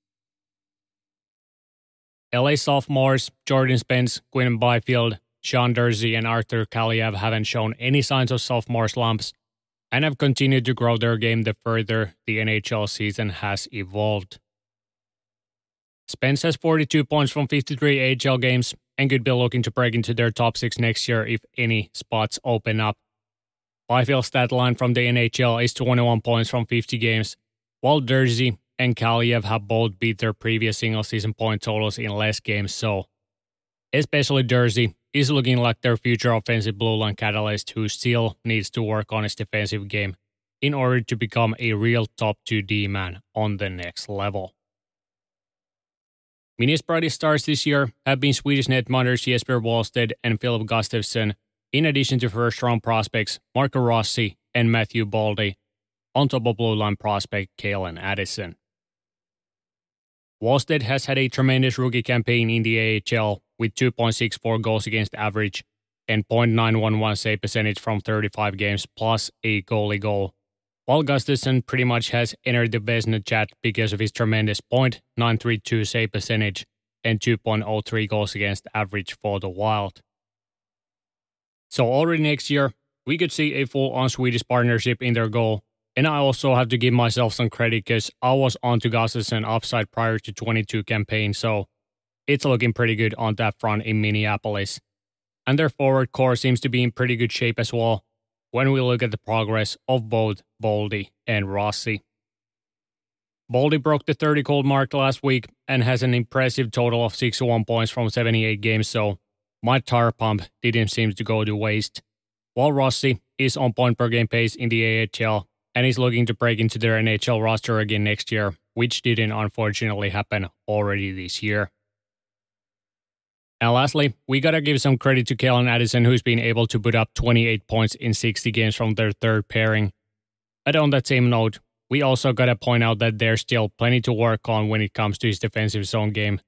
LA sophomores Jordan Spence, Quinn Byfield, Sean Durzi, and Arthur Kaliyev haven't shown any signs of sophomore slumps and have continued to grow their game the further the NHL season has evolved. Spence has 42 points from 53 AHL games and could be looking to break into their top six next year if any spots open up. Byfield's stat line from the NHL is 21 points from 50 games, while Durzi and Kaliyev have both beat their previous single season point totals in less games, so especially Durzi is looking like their future offensive blue line catalyst who still needs to work on his defensive game in order to become a real top 2 D man on the next level. Mini's brightest stars this year have been Swedish netminders Jesper Wallstedt and Filip Gustavsson, in addition to first round prospects Marco Rossi and Matthew Boldy, on top of blue line prospect Calen Addison. Wallstedt has had a tremendous rookie campaign in the AHL with 2.64 goals against average and .911 save percentage from 35 games plus a goalie goal while Gustavsson pretty much has entered the Vezina chat because of his tremendous .932 save percentage and 2.03 goals against average for the Wild. So already next year, we could see a full-on Swedish partnership in their goal, and I also have to give myself some credit because I was on to Gustavsson upside prior to 22 campaign, so it's looking pretty good on that front in Minneapolis. And their forward core seems to be in pretty good shape as well, when we look at the progress of both Boldy and Rossi. Boldy broke the 30 goal mark last week and has an impressive total of 61 points from 78 games, so my tire pump didn't seem to go to waste. While Rossi is on point per game pace in the AHL and is looking to break into their NHL roster again next year, which didn't unfortunately happen already this year. And lastly, we gotta give some credit to Calen Addison, who's been able to put up 28 points in 60 games from their third pairing. But on that same note, we also gotta point out that there's still plenty to work on when it comes to his defensive zone game.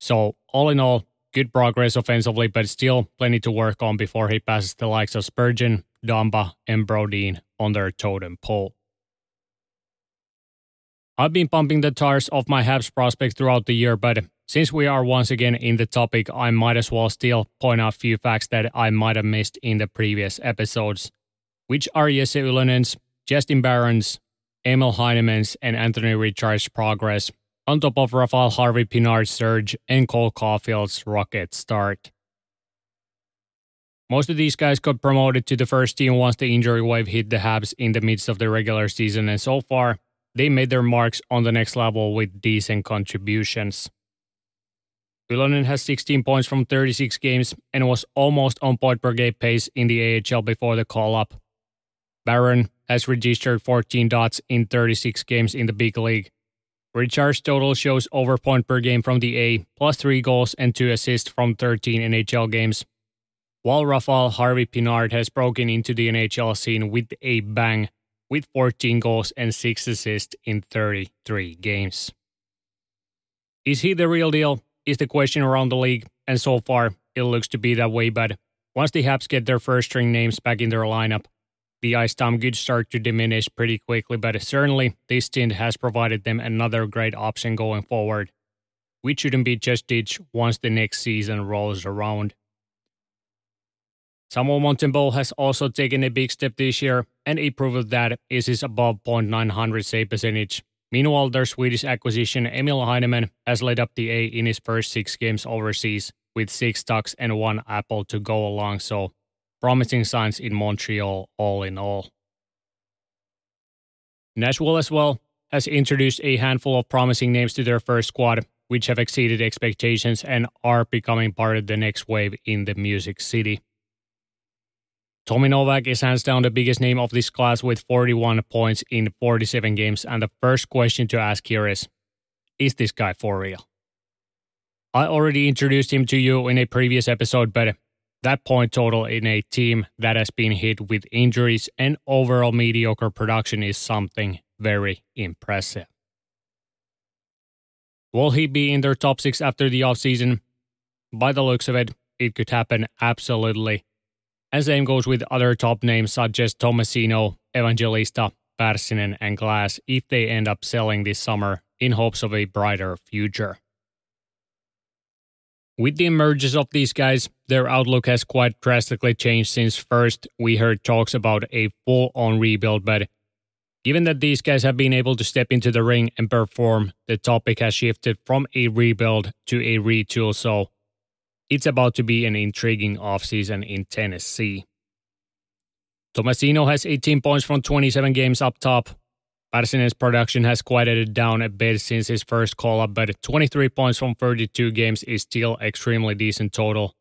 So, all in all, good progress offensively, but still plenty to work on before he passes the likes of Spurgeon, Dumba, and Brodin on their totem pole. I've been pumping the tires off my Habs prospects throughout the year, but since we are once again in the topic, I might as well still point out a few facts that I might have missed in the previous episodes, which are Jesse Ylönen's, Justin Barron's, Emil Heineman's, and Anthony Richard's progress, on top of Raphael Harvey Pinard's surge and Cole Caufield's rocket start. Most of these guys got promoted to the first team once the injury wave hit the Habs in the midst of the regular season, and so far, they made their marks on the next level with decent contributions. Ylönen has 16 points from 36 games and was almost on point per game pace in the AHL before the call up. Barron has registered 14 dots in 36 games in the big league. Richard's total shows over point per game from the A, plus 3 goals and 2 assists from 13 NHL games. While Raphael Harvey Pinard has broken into the NHL scene with a bang, with 14 goals and 6 assists in 33 games. Is he the real deal? Is the question around the league, and so far it looks to be that way. But once the Habs get their first string names back in their lineup, the ice time could start to diminish pretty quickly. But certainly, this stint has provided them another great option going forward, which shouldn't be just ditched once the next season rolls around. Samuel Montembeault has also taken a big step this year, and a proof of that is his above .900 save percentage Meanwhile, their Swedish acquisition Emil Heineman has led up the A in his first six games overseas with six ducks and one apple to go along, so promising signs in Montreal all in all. Nashville as well has introduced a handful of promising names to their first squad, which have exceeded expectations and are becoming part of the next wave in the Music City. Tommy Novak is hands down the biggest name of this class with 41 points in 47 games. And the first question to ask here is Is this guy for real? I already introduced him to you in a previous episode, but that point total in a team that has been hit with injuries and overall mediocre production is something very impressive. Will he be in their top six after the offseason? By the looks of it, it could happen absolutely. And same goes with other top names such as Tomasino, Evangelista, Pärssinen, and Glass if they end up selling this summer in hopes of a brighter future. With the emergence of these guys, their outlook has quite drastically changed since first we heard talks about a full on rebuild, but given that these guys have been able to step into the ring and perform, the topic has shifted from a rebuild to a retool, so it's about to be an intriguing offseason in Tennessee. Tomasino has 18 points from 27 games up top, Pärssinen's production has quieted down a bit since his first call up, but 23 points from 32 games is still extremely decent total.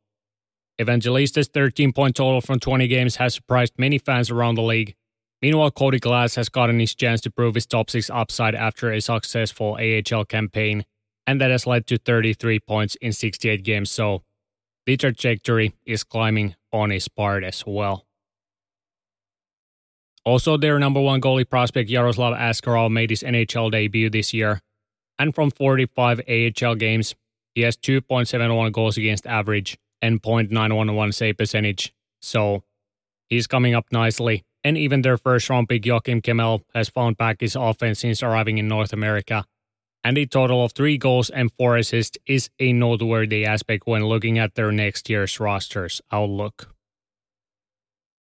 Evangelista's 13 point total from 20 games has surprised many fans around the league. Meanwhile, Cody Glass has gotten his chance to prove his top 6 upside after a successful AHL campaign, and that has led to 33 points in 68 games, so the trajectory is climbing on his part as well. Also, their number one goalie prospect Yaroslav Askarov made his NHL debut this year, and from 45 AHL games, he has 2.71 goals against average and .911 save percentage. So, he's coming up nicely, and even their first round pick Joakim Kemell has found back his offense since arriving in North America. And a total of three goals and four assists is a noteworthy aspect when looking at their next year's roster's outlook.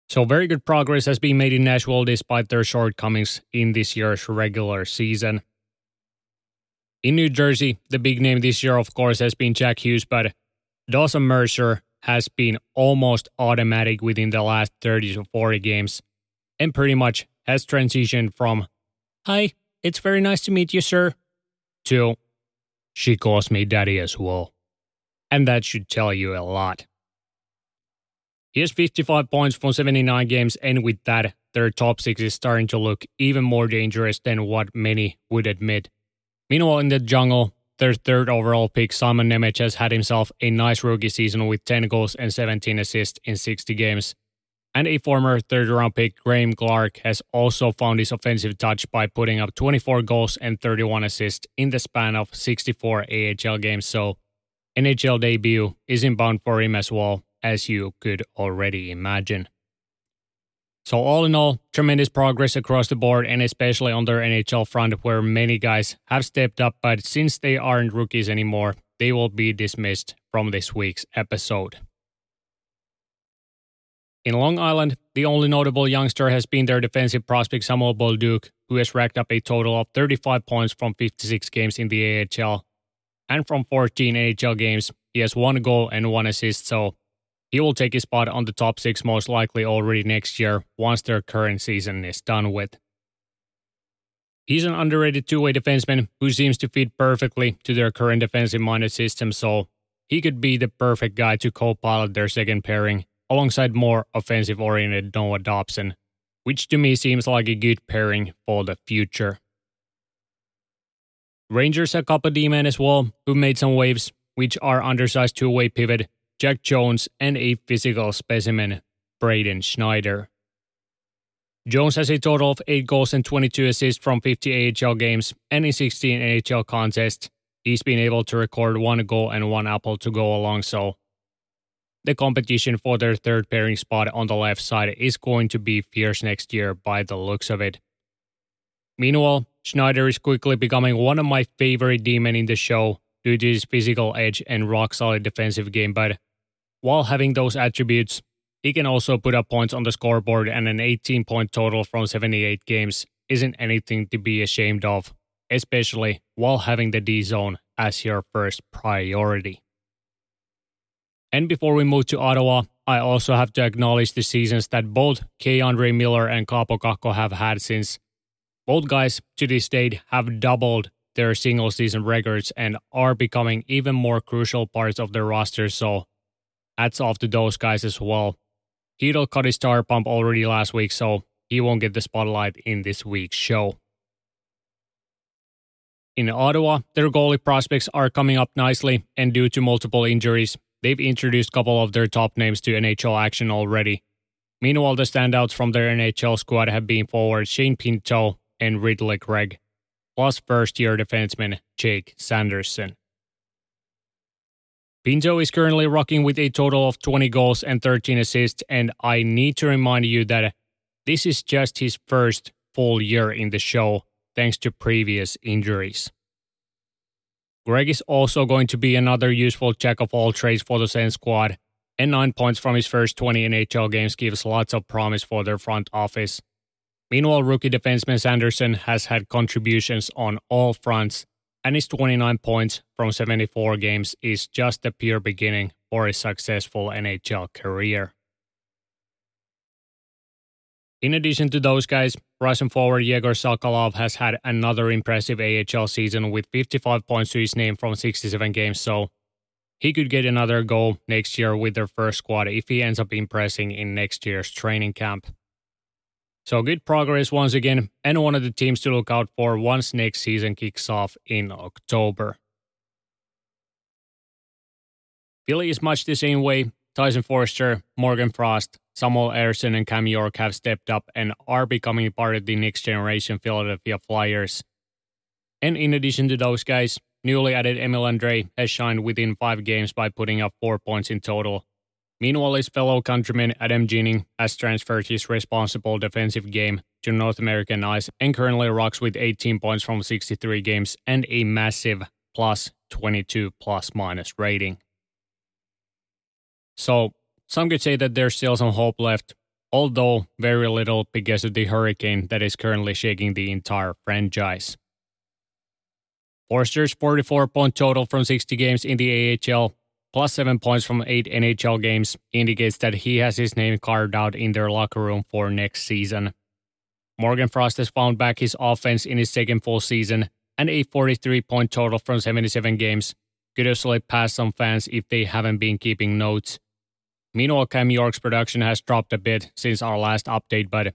So, very good progress has been made in Nashville despite their shortcomings in this year's regular season. In New Jersey, the big name this year, of course, has been Jack Hughes, but Dawson Mercer has been almost automatic within the last 30 to 40 games and pretty much has transitioned from, Hi, it's very nice to meet you, sir, to, She calls me daddy as well. And that should tell you a lot. He has 55 points from 79 games, and with that, their top six is starting to look even more dangerous than what many would admit. Meanwhile, in the jungle, their third overall pick, Simon Nemec, has had himself a nice rookie season with 10 goals and 17 assists in 60 games. And a former third round pick, Graeme Clarke, has also found his offensive touch by putting up 24 goals and 31 assists in the span of 64 AHL games. So, NHL debut is inbound for him as well as you could already imagine. So, all in all, tremendous progress across the board, and especially on their NHL front, where many guys have stepped up, but since they aren't rookies anymore, they will be dismissed from this week's episode. In Long Island, the only notable youngster has been their defensive prospect Samuel Bolduc, who has racked up a total of 35 points from 56 games in the AHL. And from 14 AHL games, he has one goal and one assist, so he will take his spot on the top six most likely already next year once their current season is done with. He's an underrated two way defenseman who seems to fit perfectly to their current defensive minded system, so he could be the perfect guy to co pilot their second pairing alongside more offensive oriented Noah Dobson, which to me seems like a good pairing for the future. Rangers have Kaapo D-Man as well, who made some waves, which are undersized two way pivot Zac Jones, and a physical specimen, Braden Schneider. Jones has a total of 8 goals and 22 assists from 50 AHL games and in 16 AHL contests. He's been able to record one goal and one apple to go along, so the competition for their third pairing spot on the left side is going to be fierce next year by the looks of it. Meanwhile, Schneider is quickly becoming one of my favorite demon in the show due to his physical edge and rock solid defensive game, but while having those attributes, he can also put up points on the scoreboard, and an 18 point total from 78 games isn't anything to be ashamed of, especially while having the D zone as your first priority. And before we move to Ottawa, I also have to acknowledge the seasons that both K'Andre Miller and Kaapo Kakko have had since both guys to this date have doubled their single season records and are becoming even more crucial parts of their roster. So hats off to those guys as well. Chytil cut his star pump already last week, so he won't get the spotlight in this week's show. In Ottawa, their goalie prospects are coming up nicely, and due to multiple injuries, they've introduced a couple of their top names to NHL action already. Meanwhile, the standouts from their NHL squad have been forward Shane Pinto and Ridley Greig, plus first year defenseman Jake Sanderson. Pinto is currently rocking with a total of 20 goals and 13 assists, and I need to remind you that this is just his first full year in the show, thanks to previous injuries. Greig is also going to be another useful jack of all trades for the Sens squad, and 9 points from his first 20 NHL games gives lots of promise for their front office. Meanwhile, rookie defenseman Sanderson has had contributions on all fronts, and his 29 points from 74 games is just the pure beginning for a successful NHL career. In addition to those guys, Russian forward Yegor Sokolov has had another impressive AHL season with 55 points to his name from 67 games, so he could get another goal next year with their first squad if he ends up impressing in next year's training camp. So good progress once again, and one of the teams to look out for once next season kicks off in October. Philly is much the same way. Tyson Foerster, Morgan Frost, Samuel Ersson, and Cam York have stepped up and are becoming part of the next generation Philadelphia Flyers. And in addition to those guys, newly added Emil Andrae has shined within five games by putting up four points in total. Meanwhile, his fellow countryman Adam Ginning has transferred his responsible defensive game to North American ice and currently rocks with 18 points from 63 games and a massive plus 22 plus minus rating. So some could say that there's still some hope left, although very little because of the hurricane that is currently shaking the entire franchise. Foerster's 44 point total from 60 games in the AHL, plus 7 points from 8 NHL games, indicates that he has his name carved out in their locker room for next season. Morgan Frost has found back his offense in his second full season, and a 43 point total from 77 games could have slipped past some fans if they haven't been keeping notes. Meanwhile, Cam York's production has dropped a bit since our last update, but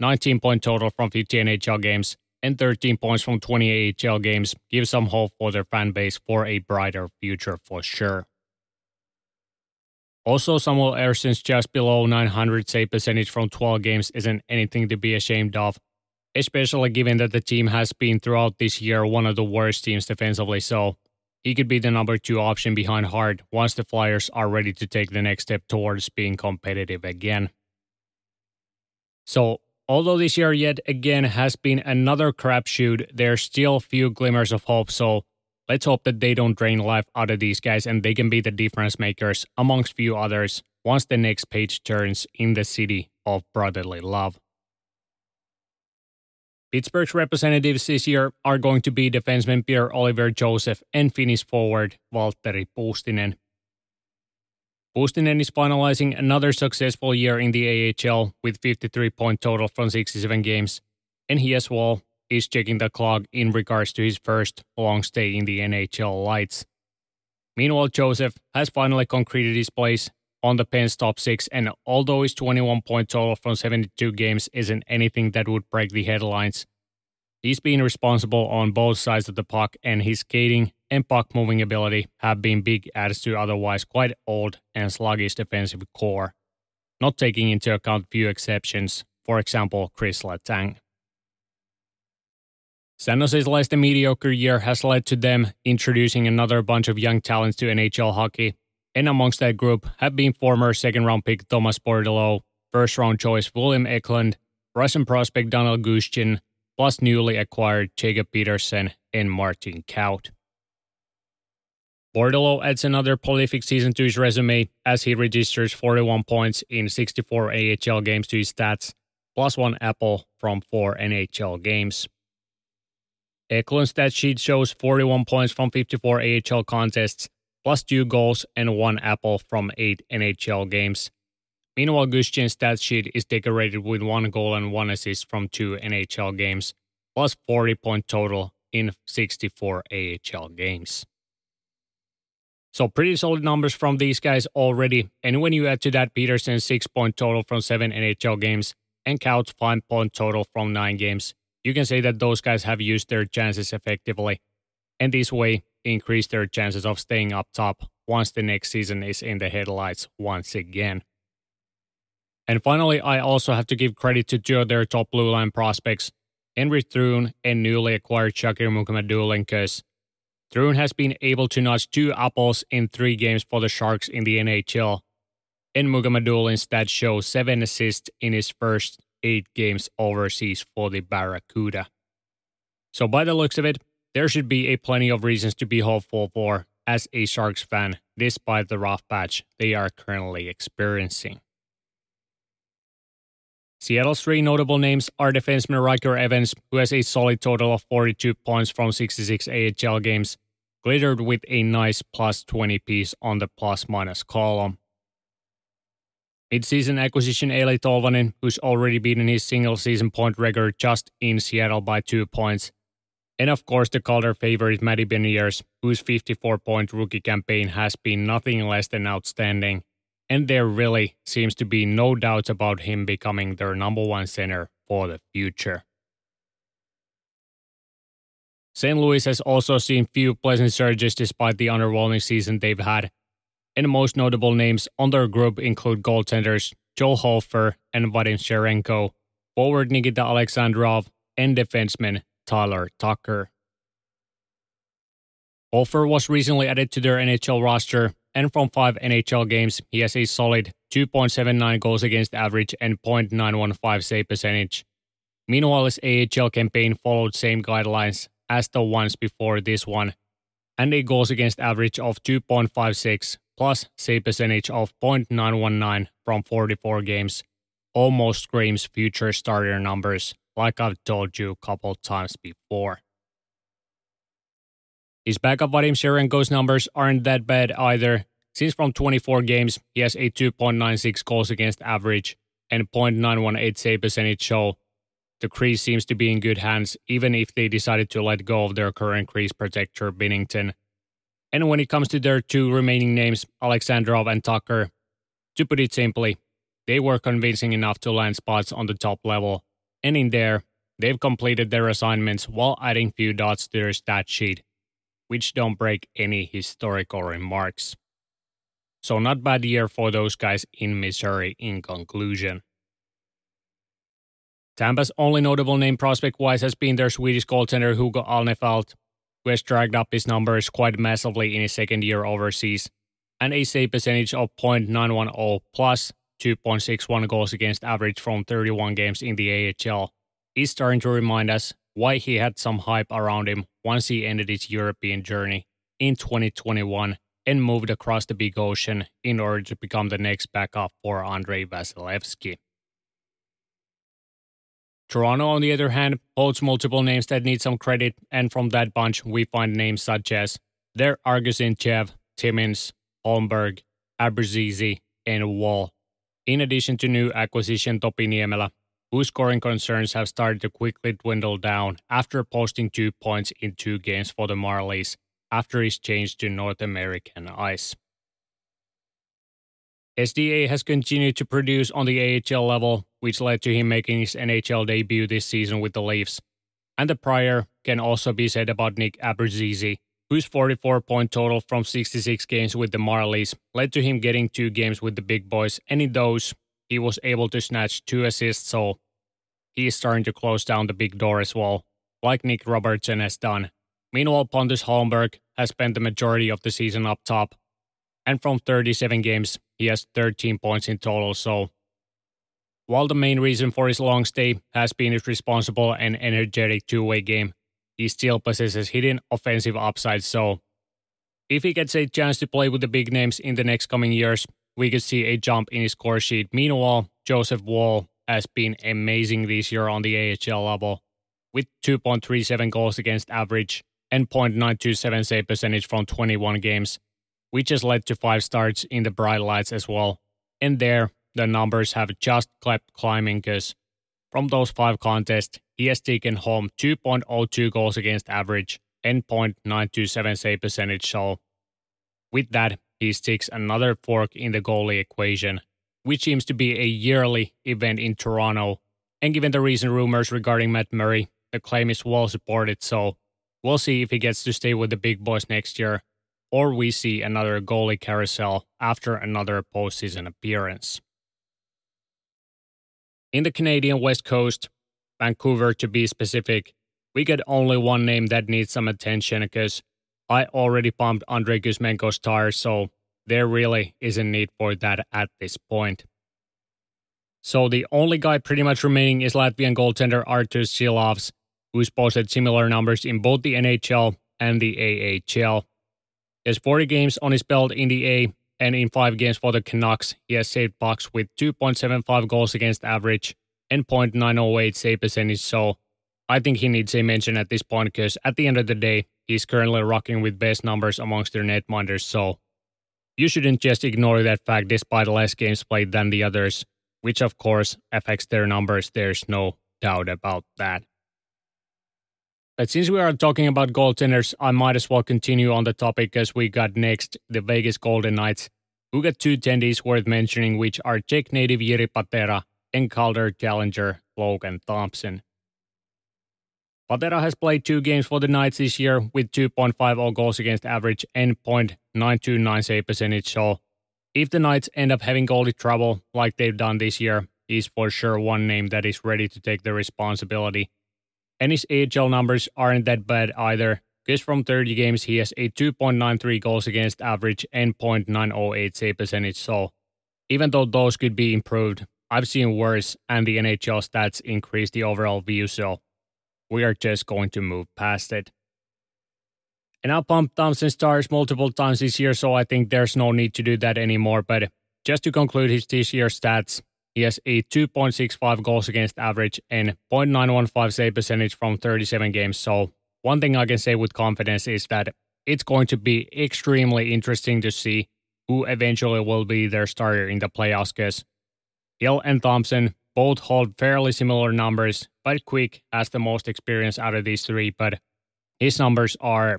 19 point total from 50 NHL games and 13 points from 20 AHL games give some hope for their fan base for a brighter future for sure. Also, Samuel Ersson's just below 900 save percentage from 12 games isn't anything to be ashamed of, especially given that the team has been throughout this year one of the worst teams defensively, so he could be the number two option behind Hart once the Flyers are ready to take the next step towards being competitive again. So, although this year yet again has been another crapshoot, there's still few glimmers of hope. So, let's hope that they don't drain life out of these guys and they can be the difference makers amongst few others once the next page turns in the city of brotherly love. Pittsburgh's representatives this year are going to be defenseman Pierre-Olivier Joseph and Finnish forward Valtteri Puustinen. Puustinen is finalizing another successful year in the AHL with 53 point total from 67 games, and he as well is checking the clock in regards to his first long stay in the NHL lights. Meanwhile, Joseph has finally concreted his place on the Pens top six, and although his 21 point total from 72 games isn't anything that would break the headlines, he's been responsible on both sides of the puck, and his skating and puck moving ability have been big adds to otherwise quite old and sluggish defensive core, not taking into account few exceptions, for example, Chris Letang. San Jose's than mediocre year has led to them introducing another bunch of young talents to NHL hockey and amongst that group have been former second round pick Thomas Bordeleau, first round choice William Eklund, Russian prospect Danil Gushchin, plus newly acquired Jacob Peterson and Martin Kaut. Bordeleau adds another prolific season to his resume as he registers 41 points in 64 AHL games to his stats, plus one apple from four NHL games. Eklund's stat sheet shows 41 points from 54 AHL contests plus two goals and one apple from eight NHL games. Meanwhile, Gushchin's stat sheet is decorated with one goal and one assist from two NHL games, plus 40 point total in 64 AHL games. So pretty solid numbers from these guys already. And when you add to that Peterson's six point total from seven NHL games and Kaut's five point total from nine games, you can say that those guys have used their chances effectively. And this way, increase their chances of staying up top once the next season is in the headlights once again. And finally, I also have to give credit to two of their top blue line prospects. Henry Thrun and newly acquired Shakir Mukhamadullin because Thrun has been able to notch two apples in three games for the Sharks in the NHL, and Mukhamadullin instead shows seven assists in his first eight games overseas for the Barracuda. So by the looks of it, there should be a plenty of reasons to be hopeful for as a Sharks fan, despite the rough patch they are currently experiencing. Seattle's three notable names are defenseman Ryker Evans, who has a solid total of 42 points from 66 AHL games, glittered with a nice plus 20 piece on the plus minus column. Mid-season acquisition Eeli Tolvanen, who's already beaten his single season point record just in Seattle by two points. And of course the Calder favorite Matty Beniers, whose 54 point rookie campaign has been nothing less than outstanding and there really seems to be no doubt about him becoming their number one center for the future. St. Louis has also seen few pleasant surges despite the underwhelming season they've had, and most notable names on their group include goaltenders Joel Hofer and Vadim Zherenko, forward Nikita Alexandrov, and defenseman Tyler Tucker. Hofer was recently added to their NHL roster and from five NHL games, he has a solid 2.79 goals against average and .915 save percentage. Meanwhile, his AHL campaign followed same guidelines as the ones before this one, and a goals against average of 2.56 plus save percentage of .919 from 44 games almost screams future starter numbers, like I've told you a couple times before. His backup Vadim Zherenko's numbers aren't that bad either, since from 24 games, he has a 2.96 goals against average and 0.918 save percentage show. The crease seems to be in good hands, even if they decided to let go of their current crease protector, Binnington. And when it comes to their two remaining names, Alexandrov and Tucker, to put it simply, they were convincing enough to land spots on the top level, and in there, they've completed their assignments while adding few dots to their stat sheet which don't break any historical remarks. So, not bad year for those guys in Missouri in conclusion. Tampa's only notable name prospect wise has been their Swedish goaltender Hugo Alnefelt, who has dragged up his numbers quite massively in his second year overseas, and a save percentage of .910 plus 2.61 goals against average from 31 games in the AHL is starting to remind us why he had some hype around him once he ended his European journey in 2021 and moved across the big ocean in order to become the next backup for Andrei Vasilevskiy. Toronto, on the other hand, holds multiple names that need some credit, and from that bunch, we find names such as Der-Arguchintsev, Timmins, Holmberg, Abruzzese, and Woll, in addition to new acquisition Topi Niemelä, whose scoring concerns have started to quickly dwindle down after posting two points in two games for the Marlies after his change to North American ice. SDA has continued to produce on the AHL level, which led to him making his NHL debut this season with the Leafs. And the prior can also be said about Nick Abruzzese, whose 44 point total from 66 games with the Marlies led to him getting two games with the big boys, and in those, he was able to snatch two assists, so he is starting to close down the big door as well, like Nick Robertson has done. Meanwhile, Pontus Holmberg has spent the majority of the season up top, and from 37 games, he has 13 points in total, so while the main reason for his long stay has been his responsible and energetic two way game, he still possesses hidden offensive upside. So, if he gets a chance to play with the big names in the next coming years, we could see a jump in his score sheet. Meanwhile, Joseph Woll has been amazing this year on the AHL level, with 2.37 goals against average and 0.927 save percentage from 21 games, which has led to five starts in the bright lights as well. And there, the numbers have just kept climbing because from those five contests, he has taken home 2.02 goals against average and 0.927 save percentage. So, with that, he sticks another fork in the goalie equation, which seems to be a yearly event in Toronto. And given the recent rumors regarding Matt Murray, the claim is well supported, so we'll see if he gets to stay with the big boys next year, or we see another goalie carousel after another postseason appearance. In the Canadian West Coast, Vancouver to be specific, we get only one name that needs some attention because I already pumped Andrei Kuzmenko's tires, so there really isn't need for that at this point. So the only guy pretty much remaining is Latvian goaltender Arturs Silovs, who's posted similar numbers in both the NHL and the AHL. He has 40 games on his belt in the A, and in five games for the Canucks, he has saved pucks with 2.75 goals against average and .908 save percentage. So I think he needs a mention at this point because at the end of the day, he's currently rocking with best numbers amongst their netminders. So you shouldn't just ignore that fact despite less games played than the others, which of course affects their numbers. There's no doubt about that. But since we are talking about goaltenders, I might as well continue on the topic as we got next the Vegas Golden Knights, who got two tendies worth mentioning, which are Czech native Jiri Patera and Calder challenger Logan Thompson. Patera has played two games for the Knights this year with 2.50 goals against average and .929 save percentage. So if the Knights end up having goalie trouble like they've done this year, he's for sure one name that is ready to take the responsibility and his AHL numbers aren't that bad either, because from 30 games he has a 2.93 goals against average and .908 save percentage. So even though those could be improved, I've seen worse, and the NHL stats increase the overall view. So we are just going to move past it. And I pumped Thompson stars multiple times this year, so I think there's no need to do that anymore. But just to conclude his this year stats, he has a 2.65 goals against average and 0.915 save percentage from 37 games. So, one thing I can say with confidence is that it's going to be extremely interesting to see who eventually will be their starter in the playoffs because Hill and Thompson both hold fairly similar numbers, but Quick has the most experience out of these three. But his numbers are,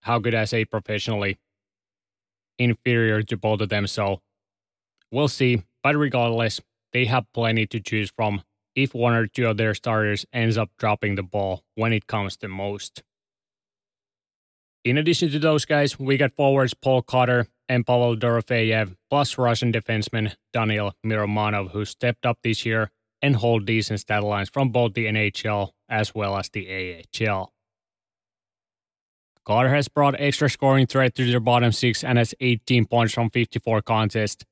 how good I say, professionally inferior to both of them. So, we'll see. But regardless, they have plenty to choose from if one or two of their starters ends up dropping the ball when it comes to most. In addition to those guys, we got forwards Paul Cotter and Pavel Dorofeyev, plus Russian defenseman Daniil Miromanov, who stepped up this year and hold decent stat lines from both the NHL as well as the AHL. Cotter has brought extra scoring threat to their bottom six and has 18 points from 54 contests,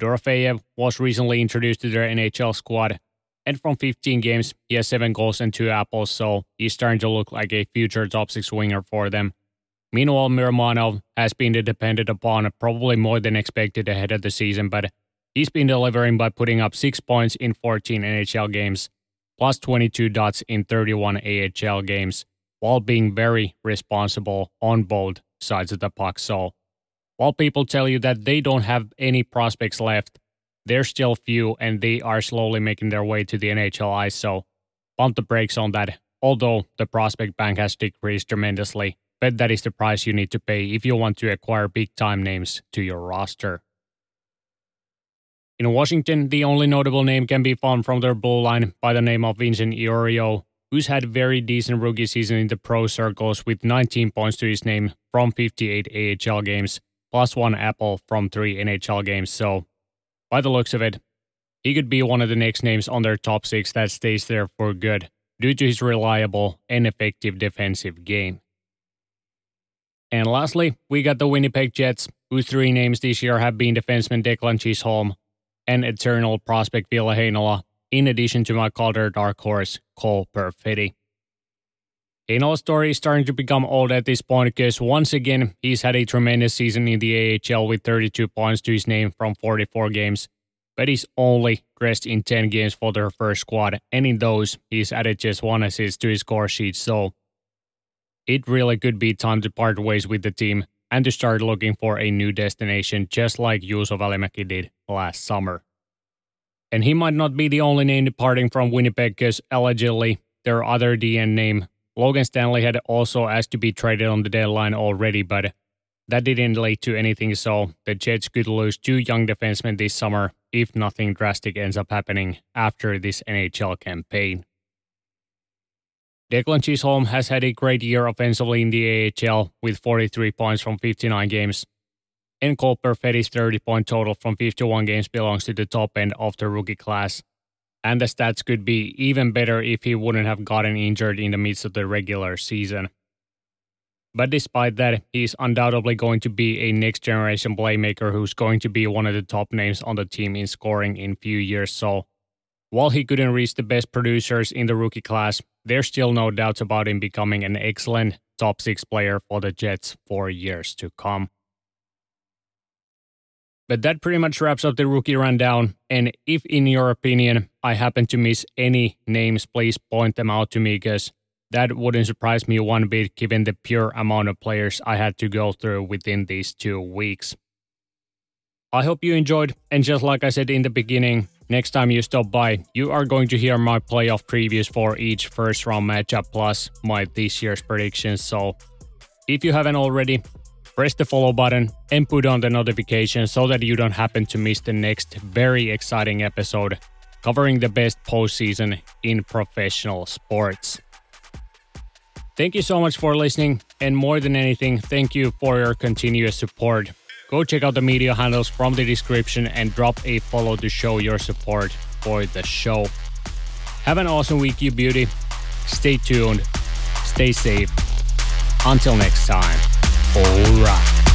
Dorofeyev was recently introduced to their NHL squad, and from 15 games, he has 7 goals and 2 apples, so he's starting to look like a future top 6 winger for them. Meanwhile, Miromanov has been depended upon probably more than expected ahead of the season, but he's been delivering by putting up 6 points in 14 NHL games, plus 22 dots in 31 AHL games, while being very responsible on both sides of the puck. So while people tell you that they don't have any prospects left, there's still few and they are slowly making their way to the NHL ice. So pump the brakes on that. Although the prospect bank has decreased tremendously, but that is the price you need to pay if you want to acquire big time names to your roster. In Washington, the only notable name can be found from their blue line by the name of Vincent Iorio, who's had very decent rookie season in the pro circles with 19 points to his name from 58 AHL games plus one apple from three NHL games. So, by the looks of it, he could be one of the next names on their top six that stays there for good due to his reliable and effective defensive game. And lastly, we got the Winnipeg Jets, whose three names this year have been defenseman Declan Chisholm and eternal prospect Ville Heinola, in addition to my Calder dark horse, Cole Perfetti. Heino's story is starting to become old at this point because once again, he's had a tremendous season in the AHL with 32 points to his name from 44 games, but he's only dressed in 10 games for their first squad, and in those, he's added just one assist to his score sheet, so it really could be time to part ways with the team and to start looking for a new destination, just like Juuso Välimäki did last summer. And he might not be the only name departing from Winnipeg because allegedly their other DN name Logan Stanley had also asked to be traded on the deadline already, but that didn't lead to anything, so the Jets could lose two young defensemen this summer if nothing drastic ends up happening after this NHL campaign. Declan Chisholm has had a great year offensively in the AHL with 43 points from 59 games, and Cole Perfetti's 30 point total from 51 games belongs to the top end of the rookie class. And the stats could be even better if he wouldn't have gotten injured in the midst of the regular season. But despite that, he's undoubtedly going to be a next generation playmaker who's going to be one of the top names on the team in scoring in few years. So while he couldn't reach the best producers in the rookie class, there's still no doubts about him becoming an excellent top six player for the Jets for years to come. But that pretty much wraps up the rookie rundown. And if, in your opinion, I happen to miss any names, please point them out to me because that wouldn't surprise me one bit given the pure amount of players I had to go through within these two weeks. I hope you enjoyed, and just like I said in the beginning, next time you stop by, you are going to hear my playoff previews for each first round matchup plus my this year's predictions. So if you haven't already, press the follow button and put on the notification so that you don't happen to miss the next very exciting episode covering the best postseason in professional sports. Thank you so much for listening, and more than anything, thank you for your continuous support. Go check out the media handles from the description and drop a follow to show your support for the show. Have an awesome week, you beauty. Stay tuned, stay safe. Until next time, alright.